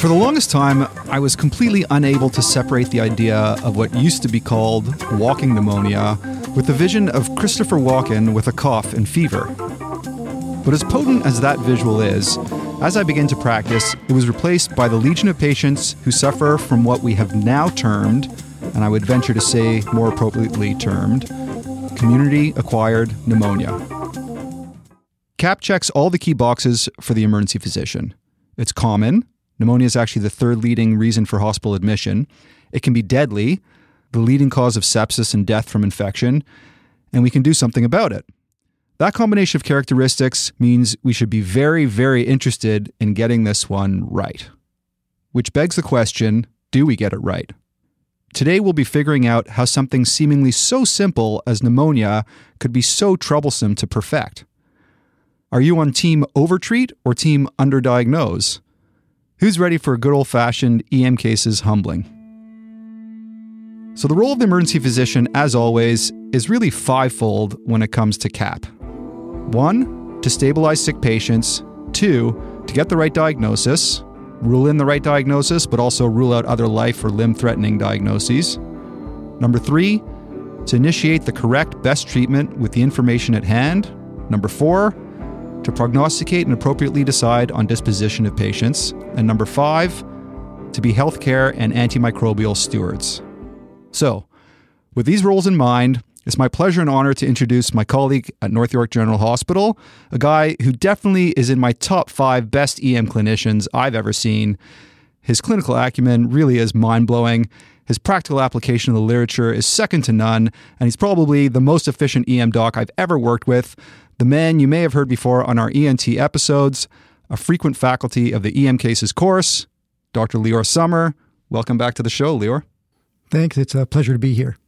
For the longest time, I was completely unable to separate the idea of what used to be called walking pneumonia with the vision of Christopher Walken with a cough and fever. But as potent as that visual is, as I began to practice, it was replaced by the legion of patients who suffer from what we have now termed, and I would venture to say more appropriately termed, community acquired pneumonia. CAP checks all the key boxes for the emergency physician. It's common, Pneumonia is actually the third leading reason for hospital admission. It can be deadly, the leading cause of sepsis and death from infection, and we can do something about it. That combination of characteristics means we should be very, very interested in getting this one right. Which begs the question do we get it right? Today, we'll be figuring out how something seemingly so simple as pneumonia could be so troublesome to perfect. Are you on team overtreat or team underdiagnose? Who's ready for a good old fashioned EM cases humbling? So, the role of the emergency physician, as always, is really fivefold when it comes to CAP. One, to stabilize sick patients. Two, to get the right diagnosis, rule in the right diagnosis, but also rule out other life or limb threatening diagnoses. Number three, to initiate the correct best treatment with the information at hand. Number four, to prognosticate and appropriately decide on disposition of patients. And number five, to be healthcare and antimicrobial stewards. So, with these roles in mind, it's my pleasure and honor to introduce my colleague at North York General Hospital, a guy who definitely is in my top five best EM clinicians I've ever seen. His clinical acumen really is mind blowing. His practical application of the literature is second to none, and he's probably the most efficient EM doc I've ever worked with the man you may have heard before on our ENT episodes, a frequent faculty of the EM Cases course, Dr. Lior Sommer. Welcome back to the show, Lior. Thanks. It's a pleasure to be here.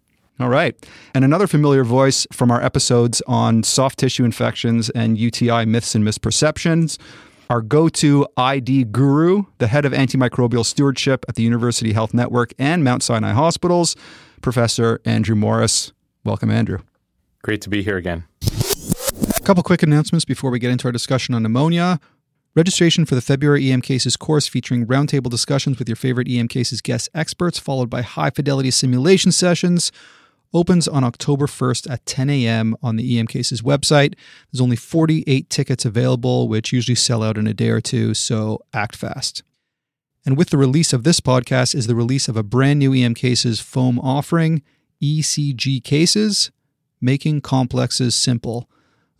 All right. And another familiar voice from our episodes on soft tissue infections and UTI myths and misperceptions, our go to ID guru, the head of antimicrobial stewardship at the University Health Network and Mount Sinai Hospitals, Professor Andrew Morris. Welcome, Andrew. Great to be here again. Couple quick announcements before we get into our discussion on pneumonia. Registration for the February EM Cases course featuring roundtable discussions with your favorite EM Cases guest experts, followed by high fidelity simulation sessions, opens on October 1st at 10 a.m. on the EM Cases website. There's only 48 tickets available, which usually sell out in a day or two, so act fast. And with the release of this podcast is the release of a brand new EM Cases foam offering, ECG Cases, making complexes simple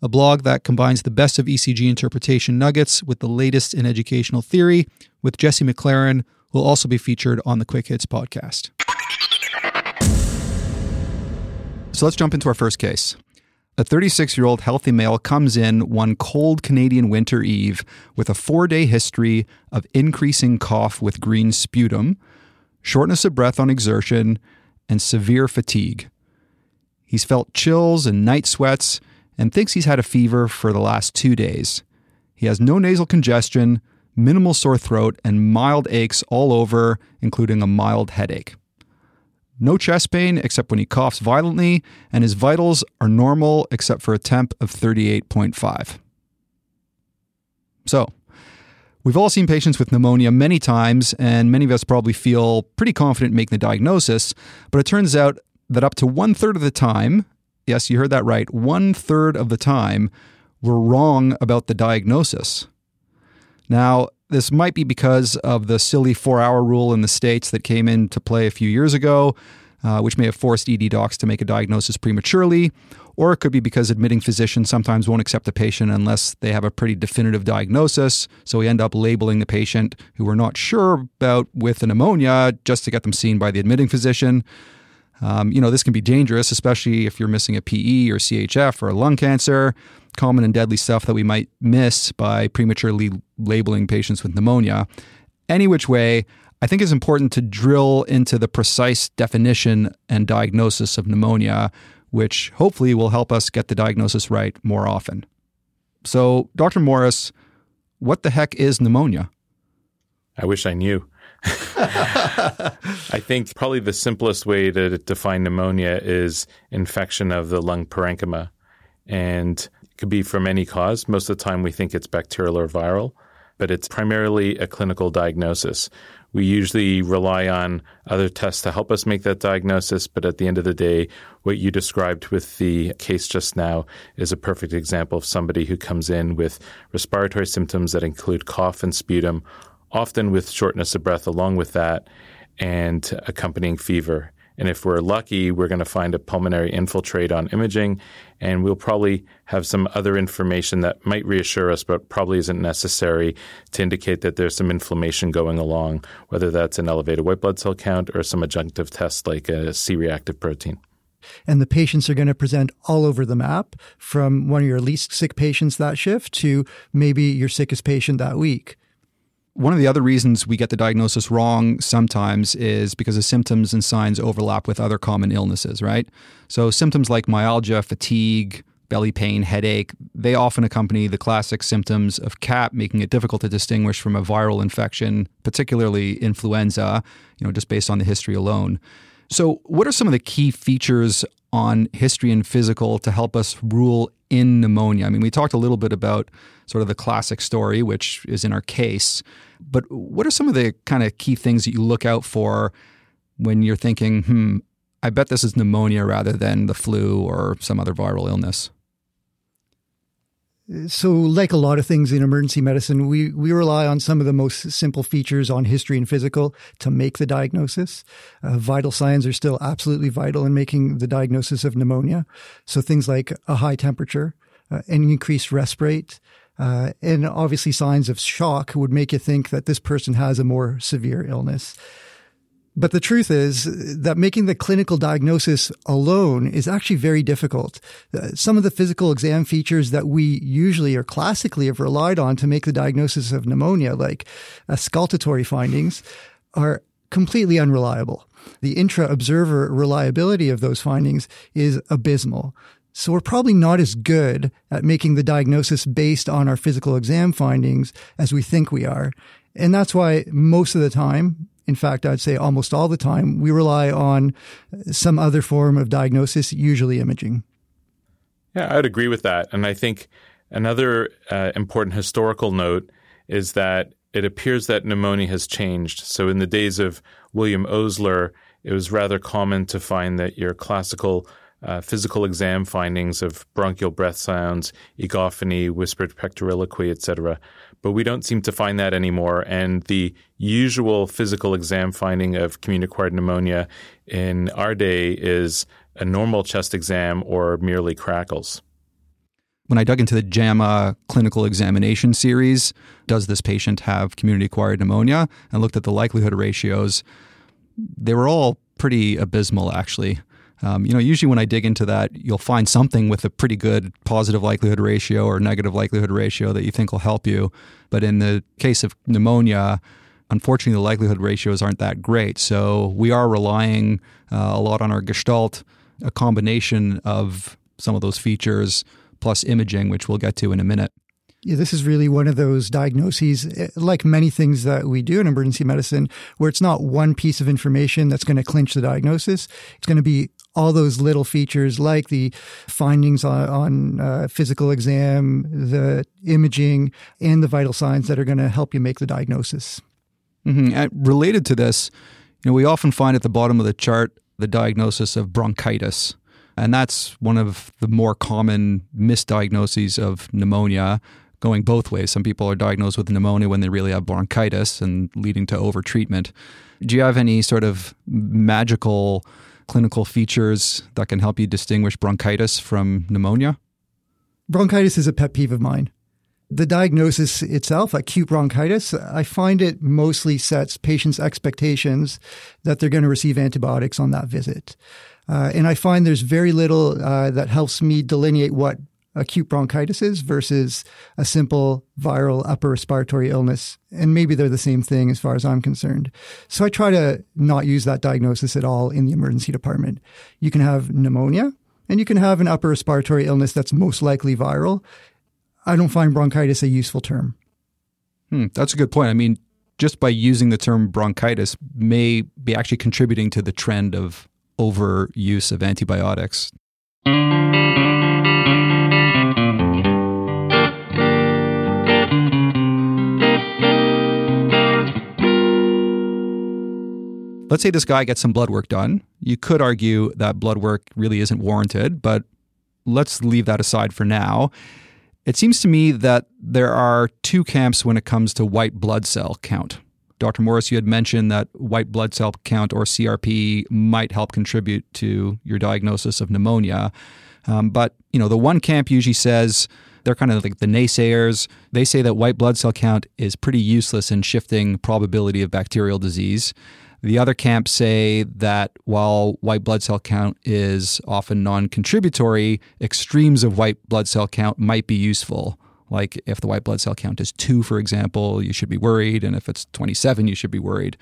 a blog that combines the best of ECG interpretation nuggets with the latest in educational theory, with Jesse McLaren, who will also be featured on the Quick Hits podcast. So let's jump into our first case. A 36 year old healthy male comes in one cold Canadian winter eve with a four day history of increasing cough with green sputum, shortness of breath on exertion, and severe fatigue. He's felt chills and night sweats and thinks he's had a fever for the last two days. He has no nasal congestion, minimal sore throat, and mild aches all over, including a mild headache. No chest pain except when he coughs violently, and his vitals are normal except for a temp of 38.5. So, we've all seen patients with pneumonia many times, and many of us probably feel pretty confident making the diagnosis, but it turns out that up to one third of the time, yes, you heard that right, one third of the time, we're wrong about the diagnosis. Now, this might be because of the silly four hour rule in the States that came into play a few years ago, uh, which may have forced ED docs to make a diagnosis prematurely. Or it could be because admitting physicians sometimes won't accept a patient unless they have a pretty definitive diagnosis. So we end up labeling the patient who we're not sure about with a pneumonia just to get them seen by the admitting physician. Um, you know, this can be dangerous, especially if you're missing a PE or CHF or a lung cancer, common and deadly stuff that we might miss by prematurely labeling patients with pneumonia. Any which way, I think it's important to drill into the precise definition and diagnosis of pneumonia, which hopefully will help us get the diagnosis right more often. So, Dr. Morris, what the heck is pneumonia? I wish I knew. I think probably the simplest way to define pneumonia is infection of the lung parenchyma. And it could be from any cause. Most of the time, we think it's bacterial or viral. but it's primarily a clinical diagnosis. We usually rely on other tests to help us make that diagnosis, but at the end of the day, what you described with the case just now is a perfect example of somebody who comes in with respiratory symptoms that include cough and sputum, often with shortness of breath along with that, and accompanying fever. And if we're lucky, we're going to find a pulmonary infiltrate on imaging, and we'll probably have some other information that might reassure us, but probably isn't necessary to indicate that there's some inflammation going along, whether that's an elevated white blood cell count or some adjunctive test like a C reactive protein. And the patients are going to present all over the map from one of your least sick patients that shift to maybe your sickest patient that week. One of the other reasons we get the diagnosis wrong sometimes is because the symptoms and signs overlap with other common illnesses, right? So symptoms like myalgia, fatigue, belly pain, headache, they often accompany the classic symptoms of CAP, making it difficult to distinguish from a viral infection, particularly influenza, you know, just based on the history alone. So, what are some of the key features on history and physical to help us rule in pneumonia? I mean, we talked a little bit about sort of the classic story, which is in our case, but what are some of the kind of key things that you look out for when you're thinking, hmm, I bet this is pneumonia rather than the flu or some other viral illness? So, like a lot of things in emergency medicine, we, we rely on some of the most simple features on history and physical to make the diagnosis. Uh, vital signs are still absolutely vital in making the diagnosis of pneumonia. So, things like a high temperature, uh, an increased respirate, uh, and obviously signs of shock would make you think that this person has a more severe illness. But the truth is that making the clinical diagnosis alone is actually very difficult. Uh, some of the physical exam features that we usually or classically have relied on to make the diagnosis of pneumonia, like auscultatory findings, are completely unreliable. The intra observer reliability of those findings is abysmal. So we're probably not as good at making the diagnosis based on our physical exam findings as we think we are. And that's why most of the time, in fact, I'd say almost all the time, we rely on some other form of diagnosis, usually imaging. Yeah, I'd agree with that. And I think another uh, important historical note is that it appears that pneumonia has changed. So in the days of William Osler, it was rather common to find that your classical uh, physical exam findings of bronchial breath sounds, egophony, whispered pectoriloquy, etc. But we don't seem to find that anymore. And the usual physical exam finding of community-acquired pneumonia in our day is a normal chest exam or merely crackles. When I dug into the JAMA clinical examination series, does this patient have community acquired pneumonia, and looked at the likelihood ratios, they were all pretty abysmal, actually. Um, you know, usually when I dig into that, you'll find something with a pretty good positive likelihood ratio or negative likelihood ratio that you think will help you. But in the case of pneumonia, unfortunately, the likelihood ratios aren't that great. So we are relying uh, a lot on our gestalt, a combination of some of those features plus imaging, which we'll get to in a minute. Yeah, this is really one of those diagnoses, eh, like many things that we do in emergency medicine, where it's not one piece of information that's going to clinch the diagnosis. It's going to be all those little features like the findings on, on uh, physical exam, the imaging, and the vital signs that are going to help you make the diagnosis. Mm-hmm. related to this, you know, we often find at the bottom of the chart the diagnosis of bronchitis. And that's one of the more common misdiagnoses of pneumonia, going both ways. Some people are diagnosed with pneumonia when they really have bronchitis and leading to overtreatment. Do you have any sort of magical clinical features that can help you distinguish bronchitis from pneumonia? Bronchitis is a pet peeve of mine. The diagnosis itself, acute bronchitis, I find it mostly sets patients' expectations that they're going to receive antibiotics on that visit. Uh, and I find there's very little uh, that helps me delineate what acute bronchitis is versus a simple viral upper respiratory illness. And maybe they're the same thing as far as I'm concerned. So I try to not use that diagnosis at all in the emergency department. You can have pneumonia and you can have an upper respiratory illness that's most likely viral. I don't find bronchitis a useful term. Hmm, that's a good point. I mean, just by using the term bronchitis may be actually contributing to the trend of overuse of antibiotics. Let's say this guy gets some blood work done. You could argue that blood work really isn't warranted, but let's leave that aside for now. It seems to me that there are two camps when it comes to white blood cell count. Dr. Morris, you had mentioned that white blood cell count or CRP might help contribute to your diagnosis of pneumonia. Um, but, you know, the one camp usually says they're kind of like the naysayers. They say that white blood cell count is pretty useless in shifting probability of bacterial disease. The other camps say that while white blood cell count is often non contributory, extremes of white blood cell count might be useful. Like if the white blood cell count is two, for example, you should be worried. And if it's 27, you should be worried.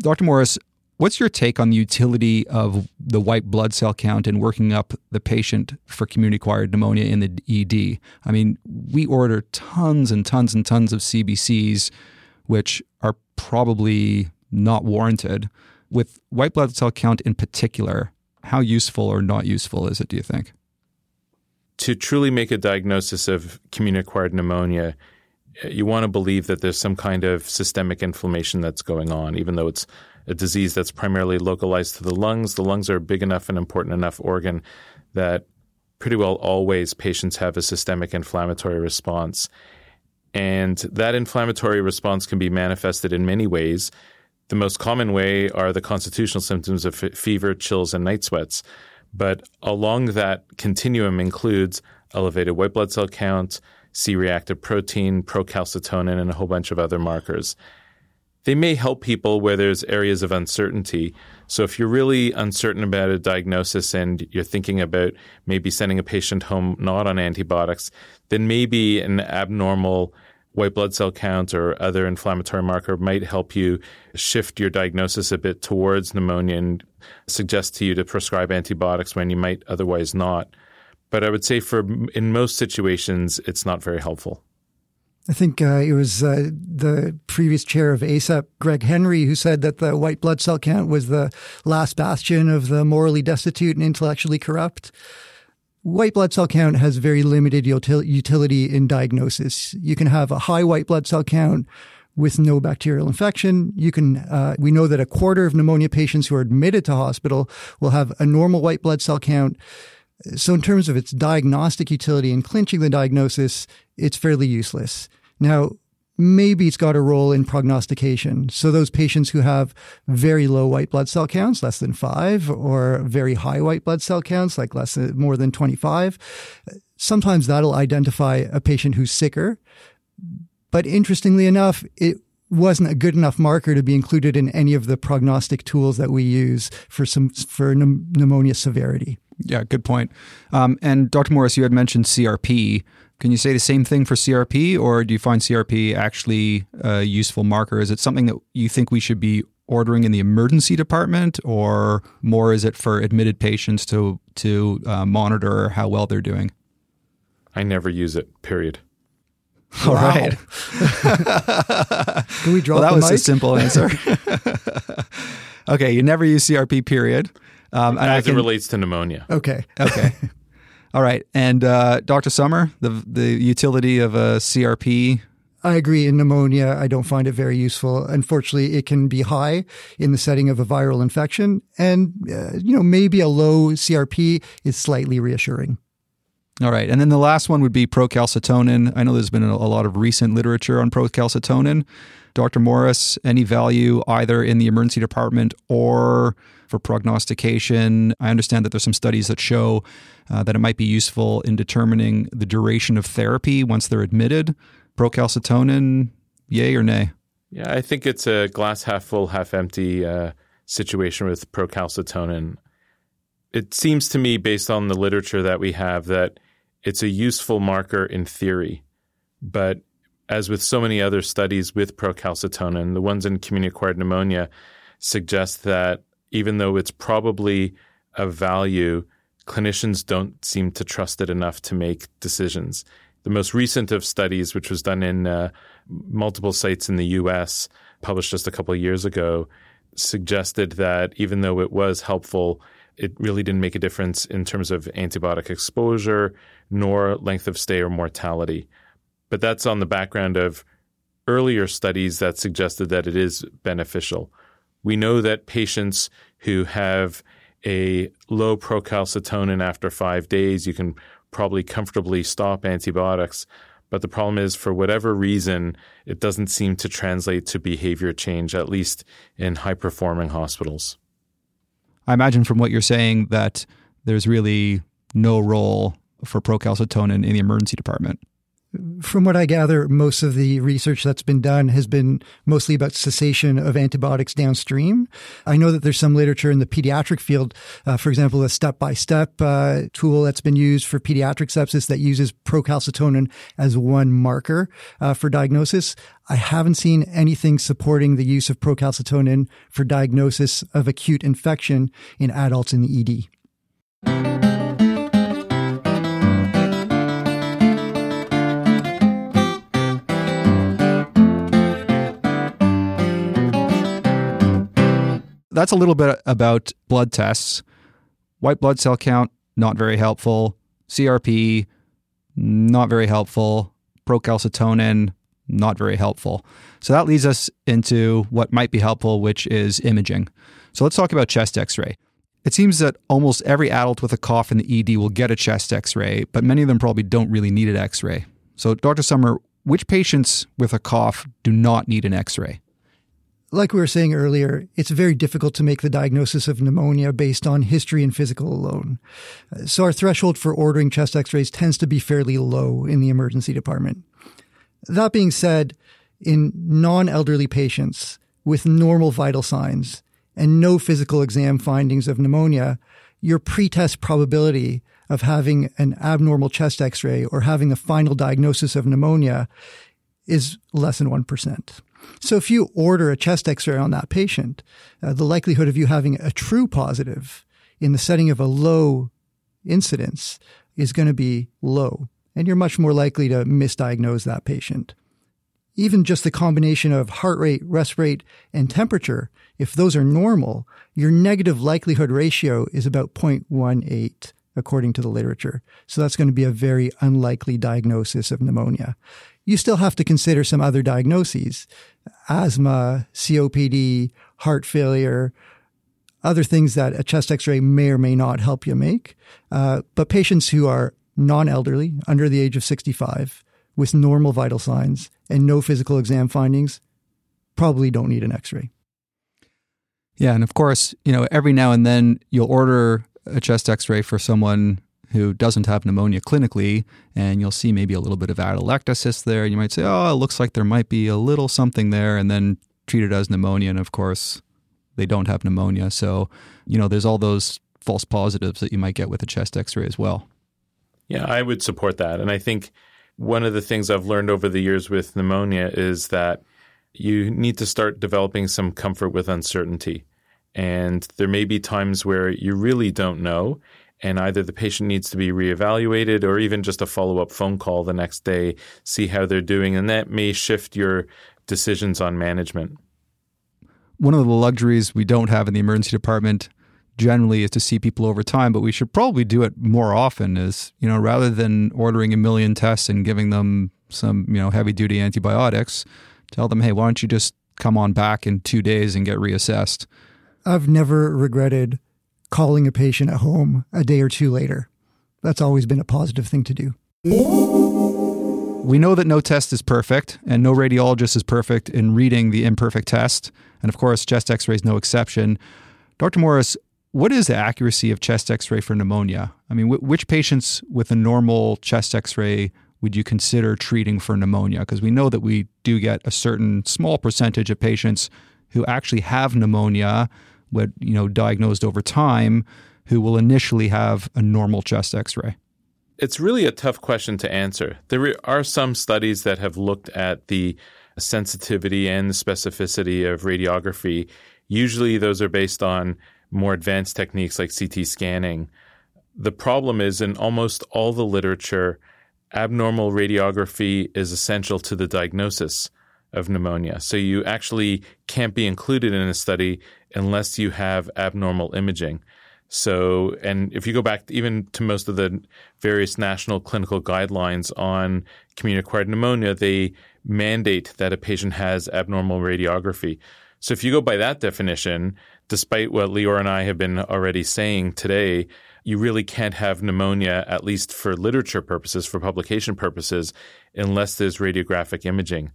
Dr. Morris, what's your take on the utility of the white blood cell count in working up the patient for community acquired pneumonia in the ED? I mean, we order tons and tons and tons of CBCs, which are probably not warranted. With white blood cell count in particular, how useful or not useful is it, do you think? To truly make a diagnosis of community acquired pneumonia, eh, you want to believe that there's some kind of systemic inflammation that's going on, even though it's a disease that's primarily localized to the lungs. The lungs are a big enough and important enough organ that pretty well always patients have a systemic inflammatory response. And that inflammatory response can be manifested in many ways. The most common way are the constitutional symptoms of fever, chills, and night sweats. But along that continuum includes elevated white blood cell count, C reactive protein, procalcitonin, and a whole bunch of other markers. They may help people where there's areas of uncertainty. So if you're really uncertain about a diagnosis and you're thinking about maybe sending a patient home not on antibiotics, then maybe an abnormal white blood cell count or other inflammatory marker might help you shift your diagnosis a bit towards pneumonia and suggest to you to prescribe antibiotics when you might otherwise not. But I would say for in most situations, it's not very helpful. I think uh, it was uh, the previous chair of ACEP, Greg Henry, who said that the white blood cell count was the last bastion of the morally destitute and intellectually corrupt white blood cell count has very limited utility in diagnosis. You can have a high white blood cell count with no bacterial infection. You can, uh, we know that a quarter of pneumonia patients who are admitted to hospital will have a normal white blood cell count. So in terms of its diagnostic utility in clinching the diagnosis, it's fairly useless. Now, maybe it's got a role in prognostication. So those patients who have very low white blood cell counts, less than five, or very high white blood cell counts, like less than more than 25, sometimes that'll identify a patient who's sicker. But interestingly enough, it wasn't a good enough marker to be included in any of the prognostic tools that we use for some for pneumonia severity. Yeah, good point. Um, and Dr. Morris, you had mentioned CRP. Can you say the same thing for CRP, or do you find CRP actually a useful marker? Is it something that you think we should be ordering in the emergency department, or more is it for admitted patients to to uh, monitor how well they're doing? I never use it. Period. All wow. right. Can we drop? Well, that was mic? a simple answer. okay, you never use CRP. Period. Um, As can, it relates to pneumonia. Okay. Okay. All right, and uh, Dr. Sommer, the the utility of a CRP. I agree. In pneumonia, I don't find it very useful. Unfortunately, it can be high in the setting of a viral infection, and uh, you know maybe a low CRP is slightly reassuring. All right, and then the last one would be procalcitonin. I know there's been a lot of recent literature on procalcitonin. Dr. Morris, any value either in the emergency department or for prognostication. I understand that there's some studies that show uh, that it might be useful in determining the duration of therapy once they're admitted. Procalcitonin, yay or nay? Yeah, I think it's a glass half full, half empty uh, situation with procalcitonin. It seems to me, based on the literature that we have, that it's a useful marker in theory. But as with so many other studies with procalcitonin, the ones in community acquired pneumonia suggest that even though it's probably of value, clinicians don't seem to trust it enough to make decisions. The most recent of studies, which was done in uh, multiple sites in the US, published just a couple of years ago, suggested that even though it was helpful, it really didn't make a difference in terms of antibiotic exposure nor length of stay or mortality. But that's on the background of earlier studies that suggested that it is beneficial We know that patients who have a low procalcitonin after five days, you can probably comfortably stop antibiotics. But the problem is, for whatever reason, it doesn't seem to translate to behavior change, at least in high performing hospitals. I imagine from what you're saying that there's really no role for procalcitonin in the emergency department from what I gather, most of the research that's been done has been mostly about cessation of antibiotics downstream. I know that there's some literature in the pediatric field, uh, for example, a step by step tool that's been used for pediatric sepsis that uses procalcitonin as one marker uh, for diagnosis. I haven't seen anything supporting the use of procalcitonin for diagnosis of acute infection in adults in the ED. That's a little bit about blood tests. White blood cell count, not very helpful. CRP, not very helpful. Procalcitonin, not very helpful. So that leads us into what might be helpful, which is imaging. So let's talk about chest x ray. It seems that almost every adult with a cough in the ED will get a chest x ray, but many of them probably don't really need an x ray. So, Dr. Sommer, which patients with a cough do not need an x ray? Like we were saying earlier, it's very difficult to make the diagnosis of pneumonia based on history and physical alone. Uh, so our threshold for ordering chest x-rays tends to be fairly low in the emergency department. That being said, in non-elderly patients with normal vital signs and no physical exam findings of pneumonia, your pretest probability of having an abnormal chest x-ray or having the final diagnosis of pneumonia is less than 1%. So if you order a chest x-ray on that patient, uh, the likelihood of you having a true positive in the setting of a low incidence is going to be low. And you're much more likely to misdiagnose that patient. Even just the combination of heart rate, resp rate, and temperature, if those are normal, your negative likelihood ratio is about 0.18 according to the literature. So that's going to be a very unlikely diagnosis of pneumonia you still have to consider some other diagnoses asthma, COPD, heart failure, other things that a chest x ray may or may not help you make. Uh, but patients who are non elderly, under the age of 65, with normal vital signs and no physical exam findings, probably don't need an x ray. Yeah. And of course, you know, every now and then you'll order a chest x ray for someone who doesn't have pneumonia clinically, and you'll see maybe a little bit of atelectasis there. And you might say, oh, it looks like there might be a little something there, and then treat it as pneumonia. And of course, they don't have pneumonia. So, you know, there's all those false positives that you might get with a chest x ray as well. Yeah, I would support that. And I think one of the things I've learned over the years with pneumonia is that you need to start developing some comfort with uncertainty. And there may be times where you really don't know and either the patient needs to be reevaluated or even just a follow up phone call the next day, see how they're doing. And that may shift your decisions on management. One of the luxuries we don't have in the emergency department generally is to see people over time, but we should probably do it more often is, you know, rather than ordering a million tests and giving them some, you know, heavy duty antibiotics, tell them, hey, why don't you just come on back in two days and get reassessed? I've never regretted calling a patient at home a day or two later. That's always been a positive thing to do. We know that no test is perfect, and no radiologist is perfect in reading the imperfect test. And of course, chest x ray is no exception. Dr. Morris, what is the accuracy of chest x ray for pneumonia? I mean, which patients with a normal chest x ray would you consider treating for pneumonia? Because we know that we do get a certain small percentage of patients who actually have pneumonia what you know diagnosed over time who will initially have a normal chest x-ray? It's really a tough question to answer. There are some studies that have looked at the sensitivity and specificity of radiography. Usually those are based on more advanced techniques like CT scanning. The problem is in almost all the literature abnormal radiography is essential to the diagnosis of pneumonia. So you actually can't be included in a study unless you have abnormal imaging. So, and if you go back even to most of the various national clinical guidelines on community acquired pneumonia, they mandate that a patient has abnormal radiography. So if you go by that definition, despite what Lior and I have been already saying today, you really can't have pneumonia, at least for literature purposes, for publication purposes, unless there's radiographic imaging.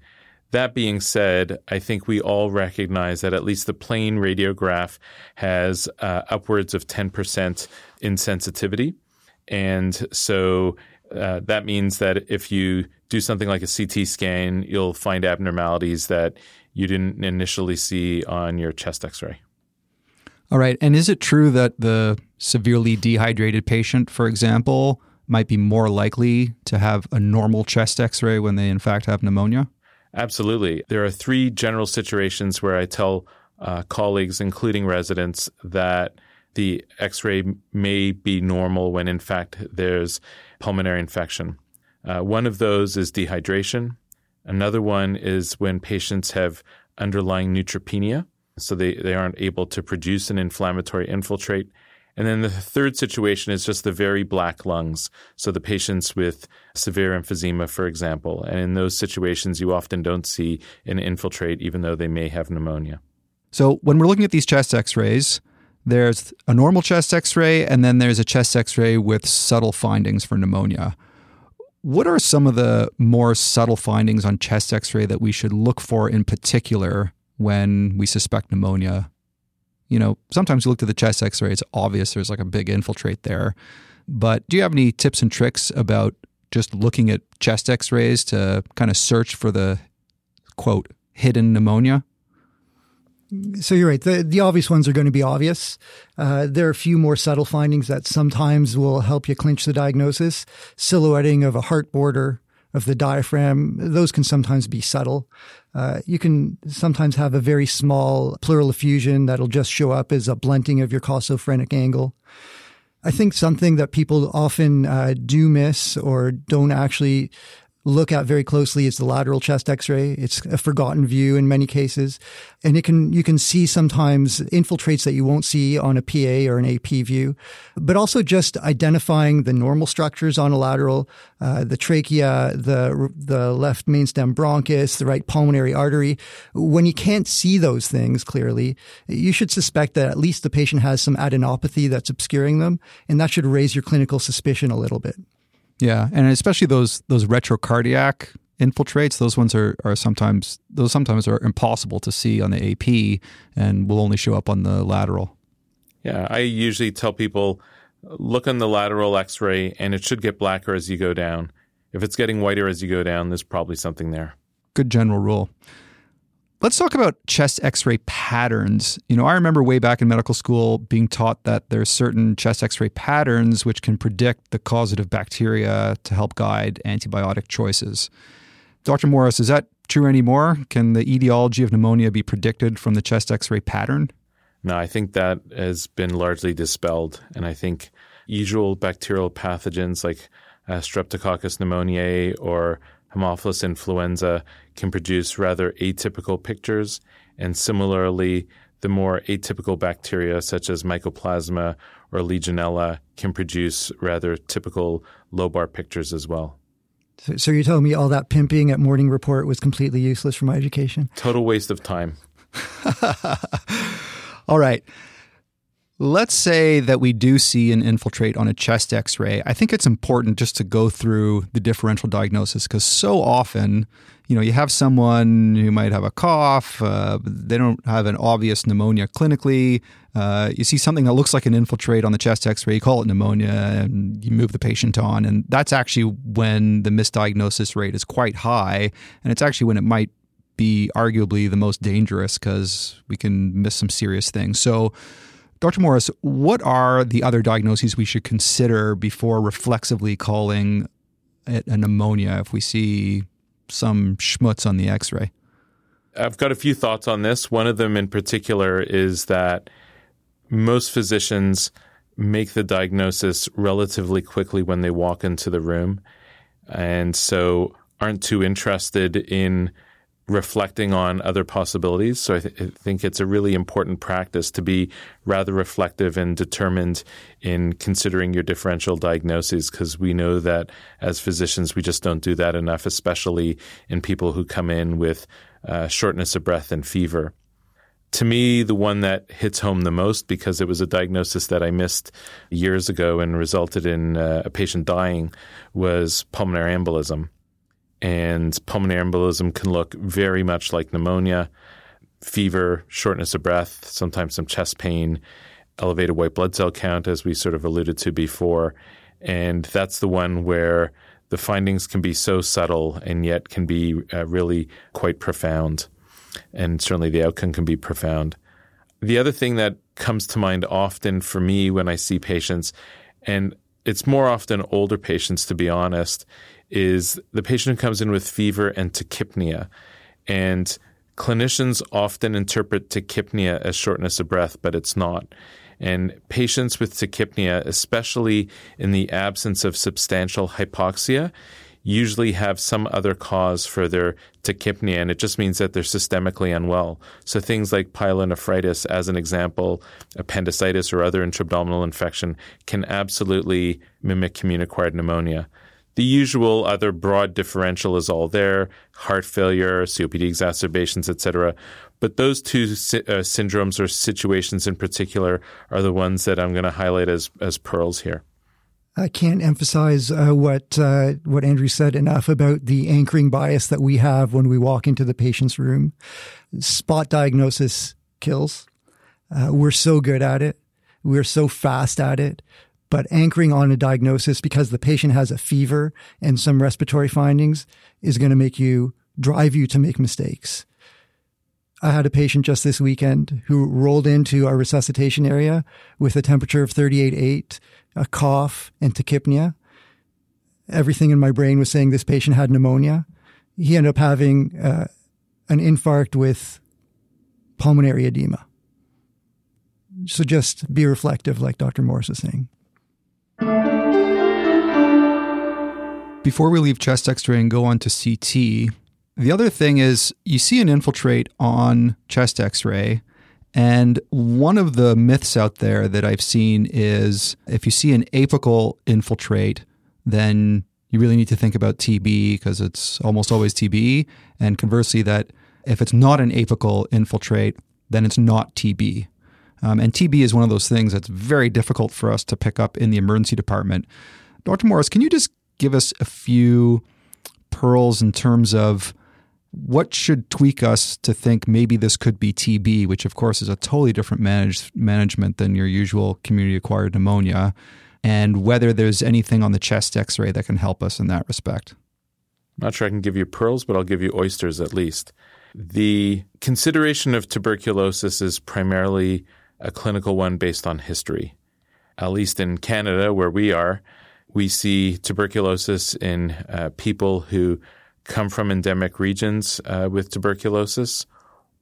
That being said, I think we all recognize that at least the plain radiograph has uh, upwards of 10% insensitivity. And so uh, that means that if you do something like a CT scan, you'll find abnormalities that you didn't initially see on your chest x ray. All right. And is it true that the severely dehydrated patient, for example, might be more likely to have a normal chest x ray when they, in fact, have pneumonia? Absolutely. There are three general situations where I tell uh, colleagues, including residents, that the x ray may be normal when, in fact, there's pulmonary infection. Uh, one of those is dehydration. Another one is when patients have underlying neutropenia, so they, they aren't able to produce an inflammatory infiltrate. And then the third situation is just the very black lungs. So the patients with severe emphysema, for example. And in those situations, you often don't see an infiltrate, even though they may have pneumonia. So when we're looking at these chest x rays, there's a normal chest x ray, and then there's a chest x ray with subtle findings for pneumonia. What are some of the more subtle findings on chest x ray that we should look for in particular when we suspect pneumonia? You know, sometimes you look at the chest x ray, it's obvious there's like a big infiltrate there. But do you have any tips and tricks about just looking at chest x rays to kind of search for the quote hidden pneumonia? So you're right. The, the obvious ones are going to be obvious. Uh, there are a few more subtle findings that sometimes will help you clinch the diagnosis. Silhouetting of a heart border of the diaphragm, those can sometimes be subtle. Uh, you can sometimes have a very small pleural effusion that'll just show up as a blunting of your costophrenic angle. I think something that people often uh, do miss or don't actually look at very closely is the lateral chest x-ray. It's a forgotten view in many cases. And it can, you can see sometimes infiltrates that you won't see on a PA or an AP view, but also just identifying the normal structures on a lateral, uh, the trachea, the, the left mainstem bronchus, the right pulmonary artery. When you can't see those things clearly, you should suspect that at least the patient has some adenopathy that's obscuring them. And that should raise your clinical suspicion a little bit. Yeah, and especially those those retrocardiac infiltrates, those ones are, are sometimes those sometimes are impossible to see on the AP and will only show up on the lateral. Yeah, I usually tell people look on the lateral x-ray and it should get blacker as you go down. If it's getting whiter as you go down, there's probably something there. Good general rule. Let's talk about chest x-ray patterns. You know, I remember way back in medical school being taught that there's certain chest x-ray patterns which can predict the causative bacteria to help guide antibiotic choices. Dr. Morris, is that true anymore? Can the etiology of pneumonia be predicted from the chest x-ray pattern? No, I think that has been largely dispelled and I think usual bacterial pathogens like uh, Streptococcus pneumoniae or Haemophilus influenza can produce rather atypical pictures, and similarly, the more atypical bacteria such as Mycoplasma or Legionella can produce rather typical lobar pictures as well. So, so you're telling me all that pimping at Morning Report was completely useless for my education? Total waste of time. all right. Let's say that we do see an infiltrate on a chest x ray. I think it's important just to go through the differential diagnosis because so often, you know, you have someone who might have a cough, uh, they don't have an obvious pneumonia clinically. Uh, you see something that looks like an infiltrate on the chest x ray, you call it pneumonia, and you move the patient on. And that's actually when the misdiagnosis rate is quite high. And it's actually when it might be arguably the most dangerous because we can miss some serious things. So, Dr. Morris, what are the other diagnoses we should consider before reflexively calling it a pneumonia if we see some schmutz on the x ray? I've got a few thoughts on this. One of them in particular is that most physicians make the diagnosis relatively quickly when they walk into the room, and so aren't too interested in reflecting on other possibilities. So I, th- I, think it's a really important practice to be rather reflective and determined in considering your differential diagnoses because we know that as physicians, we just don't do that enough, especially in people who come in with uh, shortness of breath and fever. to me, the one that hits home the most because it was a diagnosis that I missed years ago and resulted in uh, a patient dying was pulmonary embolism. And pulmonary embolism can look very much like pneumonia, fever, shortness of breath, sometimes some chest pain, elevated white blood cell count, as we sort of alluded to before. And that's the one where the findings can be so subtle and yet can be uh, really quite profound and certainly the outcome can be profound. The other thing that comes to mind often for me when I see patients, and it's more often older patients, to be honest, is the patient who comes in with fever and tachypnea. And clinicians often interpret tachypnea as shortness of breath, but it's not. And patients with tachypnea, especially in the absence of substantial hypoxia, usually have some other cause for their tachypnea, and it just means that they're systemically unwell. So things like pyelonephritis, as an example, appendicitis or other intra-abdominal infection can absolutely mimic commune-acquired pneumonia. The usual other broad differential is all there: heart failure, COPD exacerbations, etc. But those two uh, syndromes or situations in particular are the ones that I'm going to highlight as as pearls here. I can't emphasize uh, what uh, what Andrew said enough about the anchoring bias that we have when we walk into the patient's room. Spot diagnosis kills. Uh, we're so good at it. We're so fast at it. But anchoring on a diagnosis because the patient has a fever and some respiratory findings is going to make you drive you to make mistakes. I had a patient just this weekend who rolled into our resuscitation area with a temperature of 38.8 a cough, and tachypnea. Everything in my brain was saying this patient had pneumonia. He ended up having uh, an infarct with pulmonary edema. So just be reflective, like Dr. Morris is saying. Before we leave chest x ray and go on to CT, the other thing is you see an infiltrate on chest x ray and one of the myths out there that I've seen is if you see an apical infiltrate, then you really need to think about TB because it's almost always TB. And conversely, that if it's not an apical infiltrate, then it's not TB. Um, and TB is one of those things that's very difficult for us to pick up in the emergency department. Dr. Morris, can you just give us a few pearls in terms of what should tweak us to think maybe this could be TB, which of course is a totally different manage, management than your usual community acquired pneumonia, and whether there's anything on the chest x ray that can help us in that respect? I'm not sure I can give you pearls, but I'll give you oysters at least. The consideration of tuberculosis is primarily a clinical one based on history. At least in Canada, where we are, we see tuberculosis in uh, people who come from endemic regions uh, with tuberculosis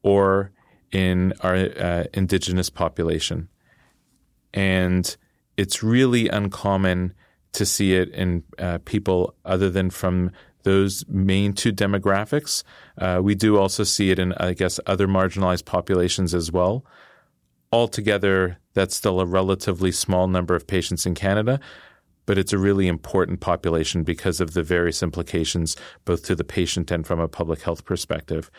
or in our uh, indigenous population. And it's really uncommon to see it in uh, people other than from those main two demographics. Uh, we do also see it in, I guess, other marginalized populations as well. Altogether, that's still a relatively small number of patients in Canada, but it's a really important population because of the various implications, both to the patient and from a public health perspective.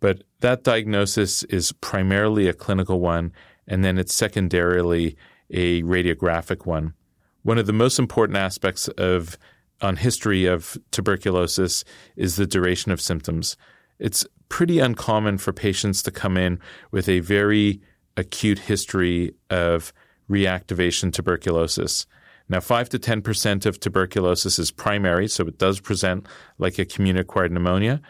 But that diagnosis is primarily a clinical one, and then it's secondarily a radiographic one. One of the most important aspects of on history of tuberculosis is the duration of symptoms. It's pretty uncommon for patients to come in with a very acute history of reactivation tuberculosis. Now, 5 to 10% of tuberculosis is primary, so it does present like a community acquired pneumonia,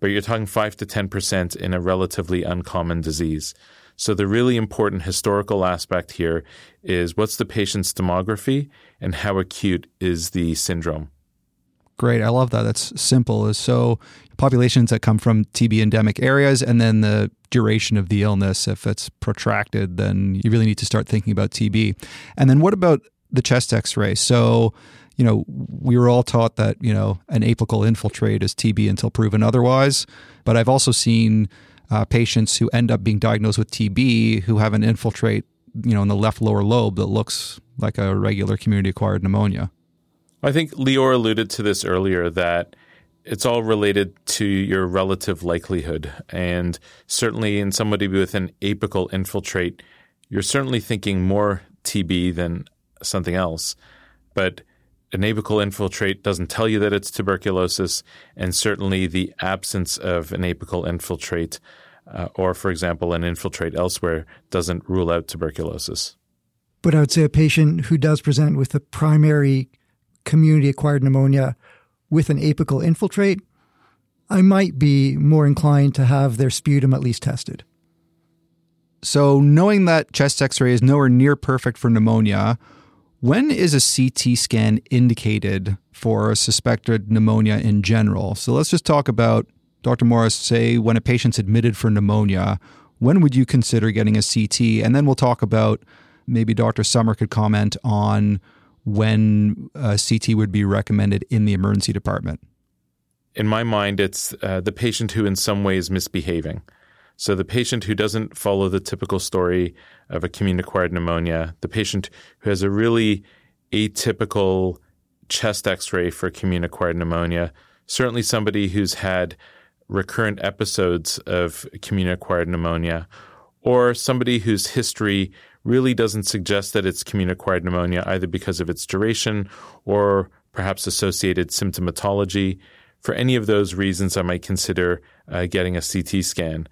but you're talking 5 to 10% in a relatively uncommon disease. So, the really important historical aspect here is what's the patient's demography and how acute is the syndrome. Great. I love that. That's simple. So, populations that come from TB endemic areas, and then the duration of the illness. If it's protracted, then you really need to start thinking about TB. And then, what about the chest x-ray. So, you know, we were all taught that, you know, an apical infiltrate is TB until proven otherwise. But I've also seen uh, patients who end up being diagnosed with TB who have an infiltrate, you know, in the left lower lobe that looks like a regular community acquired pneumonia. I think Lior alluded to this earlier that it's all related to your relative likelihood. And certainly in somebody with an apical infiltrate, you're certainly thinking more TB than something else. But an apical infiltrate doesn't tell you that it's tuberculosis, and certainly the absence of an apical infiltrate, uh, or for example, an infiltrate elsewhere, doesn't rule out tuberculosis. But I would say a patient who does present with a primary community acquired pneumonia with an apical infiltrate, I might be more inclined to have their sputum at least tested. So, knowing that chest x ray is nowhere near perfect for pneumonia, when is a CT scan indicated for suspected pneumonia in general? So, let's just talk about, Dr. Morris, say when a patient's admitted for pneumonia, when would you consider getting a CT? And then we'll talk about maybe Dr. Sommer could comment on when a CT would be recommended in the emergency department? In my mind, it's uh, the patient who, in some way, is misbehaving. So, the patient who doesn't follow the typical story of a community acquired pneumonia, the patient who has a really atypical chest x ray for community acquired pneumonia, certainly somebody who's had recurrent episodes of community acquired pneumonia, or somebody whose history really doesn't suggest that it's community acquired pneumonia either because of its duration or perhaps associated symptomatology. For any of those reasons, I might consider uh, getting a CT scan.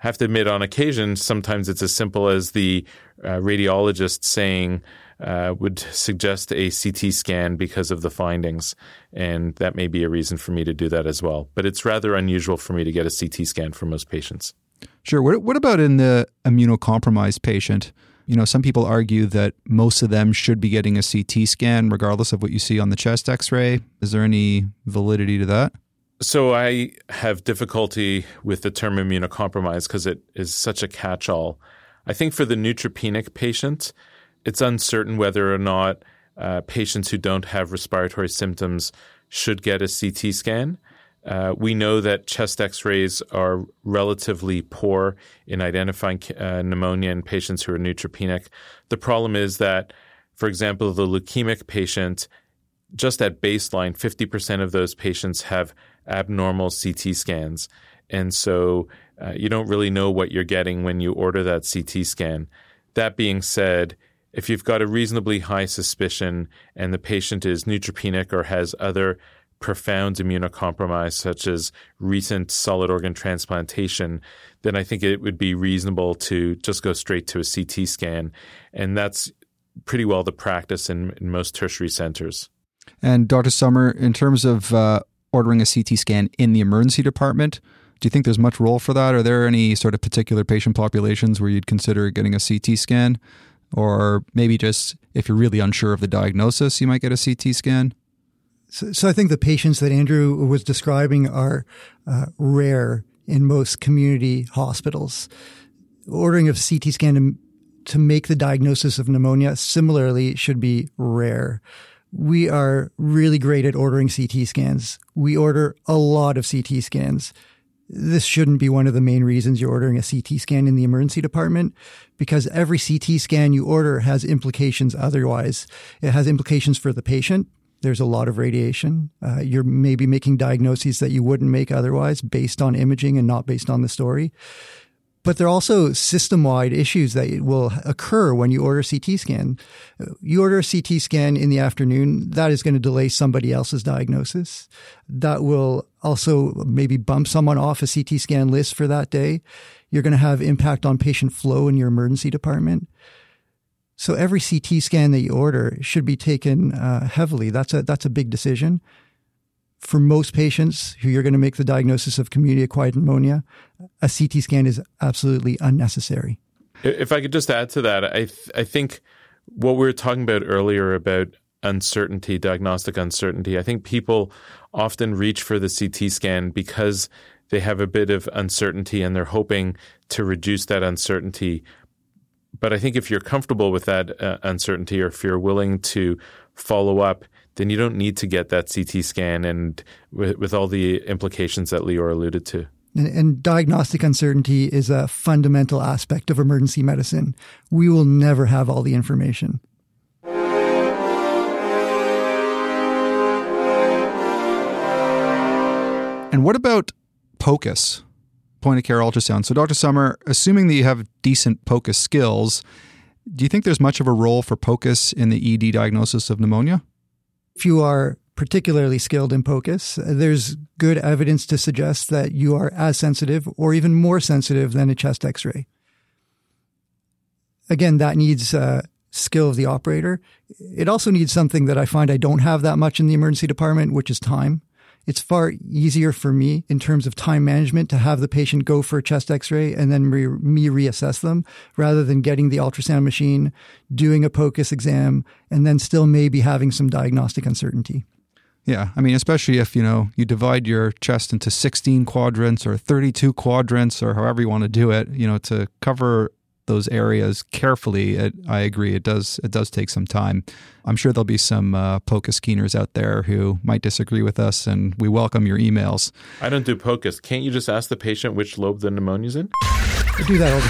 Have to admit, on occasion, sometimes it's as simple as the uh, radiologist saying, uh, would suggest a CT scan because of the findings. And that may be a reason for me to do that as well. But it's rather unusual for me to get a CT scan for most patients. Sure. What, what about in the immunocompromised patient? You know, some people argue that most of them should be getting a CT scan regardless of what you see on the chest x ray. Is there any validity to that? So I have difficulty with the term immunocompromised because it is such a catch all. I think for the neutropenic patient, it's uncertain whether or not uh, patients who don't have respiratory symptoms should get a CT scan. Uh, we know that chest x rays are relatively poor in identifying uh, pneumonia in patients who are neutropenic. The problem is that, for example, the leukemic patient, just at baseline, 50% of those patients have abnormal CT scans. And so uh, you don't really know what you're getting when you order that CT scan. That being said, if you've got a reasonably high suspicion and the patient is neutropenic or has other profound immunocompromise, such as recent solid organ transplantation, then I think it would be reasonable to just go straight to a CT scan. And that's pretty well the practice in, in most tertiary centers. And Dr. Sommer, in terms of uh, ordering a CT scan in the emergency department, do you think there's much role for that? Are there any sort of particular patient populations where you'd consider getting a CT scan? Or maybe just if you're really unsure of the diagnosis, you might get a CT scan? So, so I think the patients that Andrew was describing are uh, rare in most community hospitals. Ordering a CT scan to, to make the diagnosis of pneumonia similarly should be rare. We are really great at ordering CT scans. We order a lot of CT scans. This shouldn't be one of the main reasons you're ordering a CT scan in the emergency department because every CT scan you order has implications otherwise. It has implications for the patient there's a lot of radiation. Uh, you're maybe making diagnoses that you wouldn't make otherwise based on imaging and not based on the story. But there are also system wide issues that will occur when you order a CT scan. You order a CT scan in the afternoon, that is going to delay somebody else's diagnosis. That will also maybe bump someone off a CT scan list for that day. You're going to have impact on patient flow in your emergency department. So every CT scan that you order should be taken uh, heavily. That's a that's a big decision. For most patients who you're going to make the diagnosis of community acquired pneumonia, a CT scan is absolutely unnecessary. If I could just add to that, I th- I think what we were talking about earlier about uncertainty, diagnostic uncertainty. I think people often reach for the CT scan because they have a bit of uncertainty and they're hoping to reduce that uncertainty but I think if you're comfortable with that uh, uncertainty or if you're willing to follow up, then you don't need to get that CT scan and with, with all the implications that Lior alluded to. And, and, diagnostic uncertainty is a fundamental aspect of emergency medicine. We will never have all the information. And what about POCUS, point of care ultrasound? So, Dr. Sommer, assuming that you have decent POCUS skills, do you think there's much of a role for POCUS in the ED diagnosis of pneumonia? If you are particularly skilled in POCUS, there's good evidence to suggest that you are as sensitive or even more sensitive than a chest x ray. Again, that needs uh, skill of the operator. It also needs something that I find I don't have that much in the emergency department, which is time. It's far easier for me in terms of time management to have the patient go for a chest x-ray and then re- me reassess them rather than getting the ultrasound machine, doing a POCUS exam, and then still maybe having some diagnostic uncertainty. Yeah, I mean, especially if you know you divide your chest into 16 quadrants or 32 quadrants or however you want to do it, you know, to cover those areas carefully, it, I agree. It does it does take some time. I'm sure there'll be some uh, POCUS keeners out there who might disagree with us, and we welcome your emails. I don't do POCUS. Can't you just ask the patient which lobe the pneumonia's in? I do that all the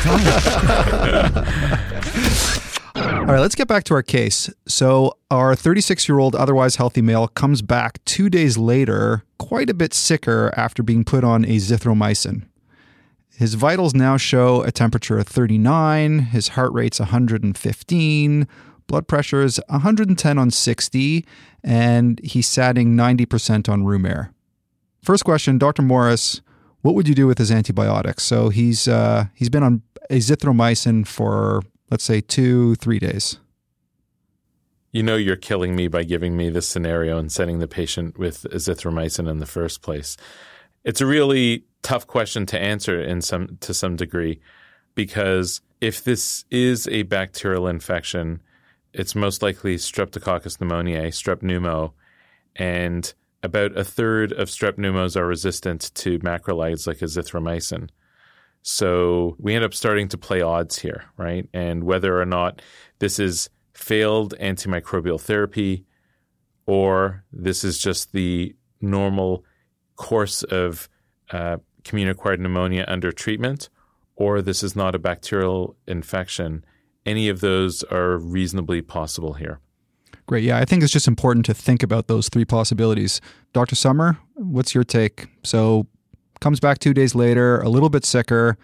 time. all right, let's get back to our case. So, our 36 year old, otherwise healthy male comes back two days later, quite a bit sicker after being put on azithromycin. His vitals now show a temperature of 39, his heart rate's 115, blood pressure is 110 on 60, and he's satting 90% on room air. First question, Dr. Morris, what would you do with his antibiotics? So he's uh, he's been on azithromycin for let's say two, three days. You know you're killing me by giving me this scenario and sending the patient with azithromycin in the first place. It's a really tough question to answer in some to some degree because if this is a bacterial infection, it's most likely Streptococcus pneumoniae, strep pneumo, and about a third of strep pneumos are resistant to macrolides like azithromycin. So we end up starting to play odds here, right? And whether or not this is failed antimicrobial therapy or this is just the normal course of uh, commune acquired pneumonia under treatment, or this is not a bacterial infection. Any of those are reasonably possible here. Great. Yeah, I think it's just important to think about those three possibilities. Dr. Sommer, what's your take? So, comes back two days later, a little bit sicker,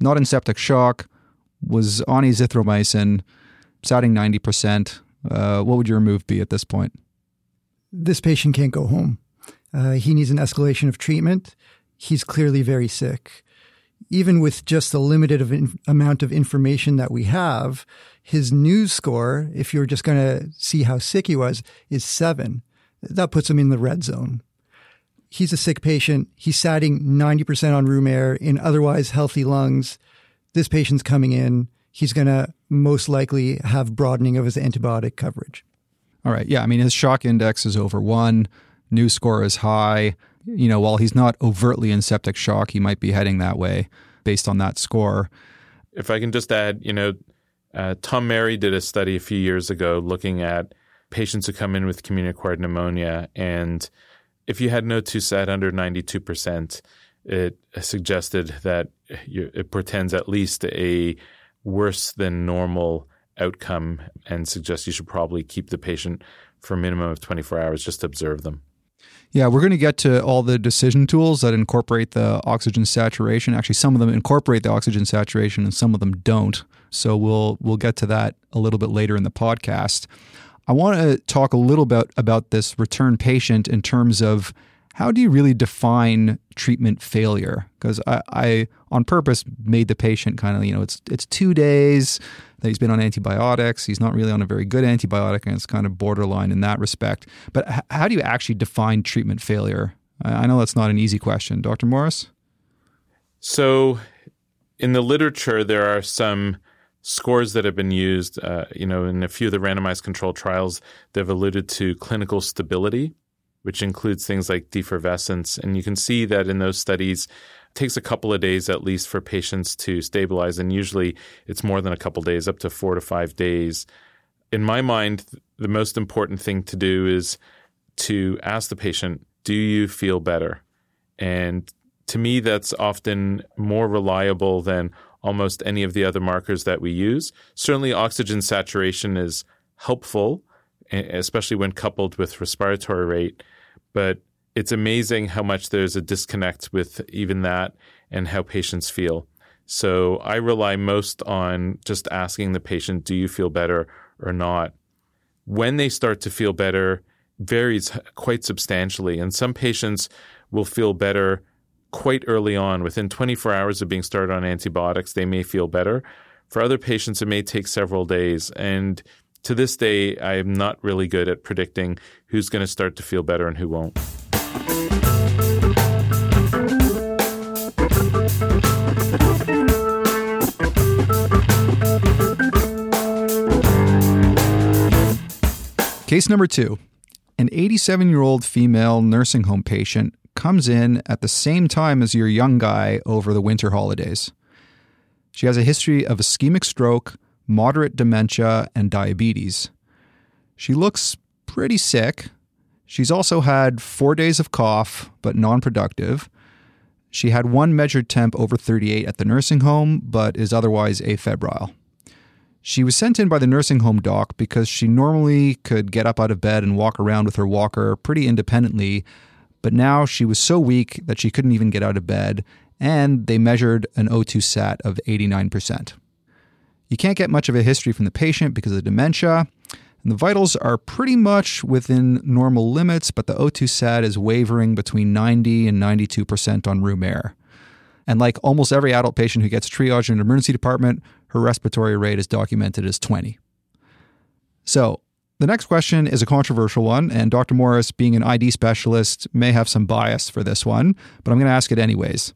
not in septic shock, was on azithromycin, satting 90%. Uh, what would your move be at this point? This patient can't go home. Uh, he needs an escalation of treatment he's clearly very sick. Even with just the limited of in, amount of information that we have, his news score, if you're just going to see how sick he was, is seven. That puts him in the red zone. He's a sick patient. He's satting 90% on room air in otherwise healthy lungs. This patient's coming in. He's going to most likely have broadening of his antibiotic coverage. All right. Yeah. I mean, his shock index is over one, news score is high you know, while he's not overtly in septic shock, he might be heading that way based on that score. If I can just add, you know, uh, Tom Marrie did a study a few years ago looking at patients who come in with community acquired pneumonia. And if you had No2 sat under 92%, it suggested that it portends at least a worse than normal outcome and suggests you should probably keep the patient for a minimum of 24 hours, just observe them. Yeah, we're going to get to all the decision tools that incorporate the oxygen saturation. Actually, some of them incorporate the oxygen saturation and some of them don't. So we'll we'll get to that a little bit later in the podcast. I want to talk a little bit about this return patient in terms of how do you really define treatment failure? Because I, I, on purpose, made the patient kind of, you know, it's it's two days that he's been on antibiotics. He's not really on a very good antibiotic, and it's kind of borderline in that respect. But h- how do you actually define treatment failure? I know that's not an easy question, Dr. Morris. So, in the literature, there are some scores that have been used. Uh, you know, in a few of the randomized controlled trials, they've alluded to clinical stability which includes things like defervescence. And you can see that in those studies, it takes a couple of days at least for patients to stabilize. And usually it's more than a couple days, up to four to five days. In my mind, the most important thing to do is to ask the patient, Do you feel better? And to me, that's often more reliable than almost any of the other markers that we use. Certainly, oxygen saturation is helpful especially when coupled with respiratory rate. But it's amazing how much there's a disconnect with even that and how patients feel. So I rely most on just asking the patient, do you feel better or not? When they start to feel better varies quite substantially. And some patients will feel better quite early on. Within 24 hours of being started on antibiotics, they may feel better. For other patients, it may take several days. And to this day, I am not really good at predicting who's going to start to feel better and who won't. Case number two an 87 year old female nursing home patient comes in at the same time as your young guy over the winter holidays. She has a history of ischemic stroke, moderate dementia, and diabetes. She looks pretty sick. She's also had four days of cough, but non productive. She had one measured temp over 38 at the nursing home, but is otherwise afebrile. She was sent in by the nursing home doc because she normally could get up out of bed and walk around with her walker pretty independently, but now she was so weak that she couldn't even get out of bed, and they measured an O2 sat of 89%. You can't get much of a history from the patient because of dementia, and the vitals are pretty much within normal limits, but the O2 sat is wavering between 90 and 92% on room air. And like almost every adult patient who gets triaged in an emergency department, her respiratory rate is documented as 20. So, the next question is a controversial one, and Dr. Morris, being an ID specialist, may have some bias for this one, but I'm going to ask it anyways.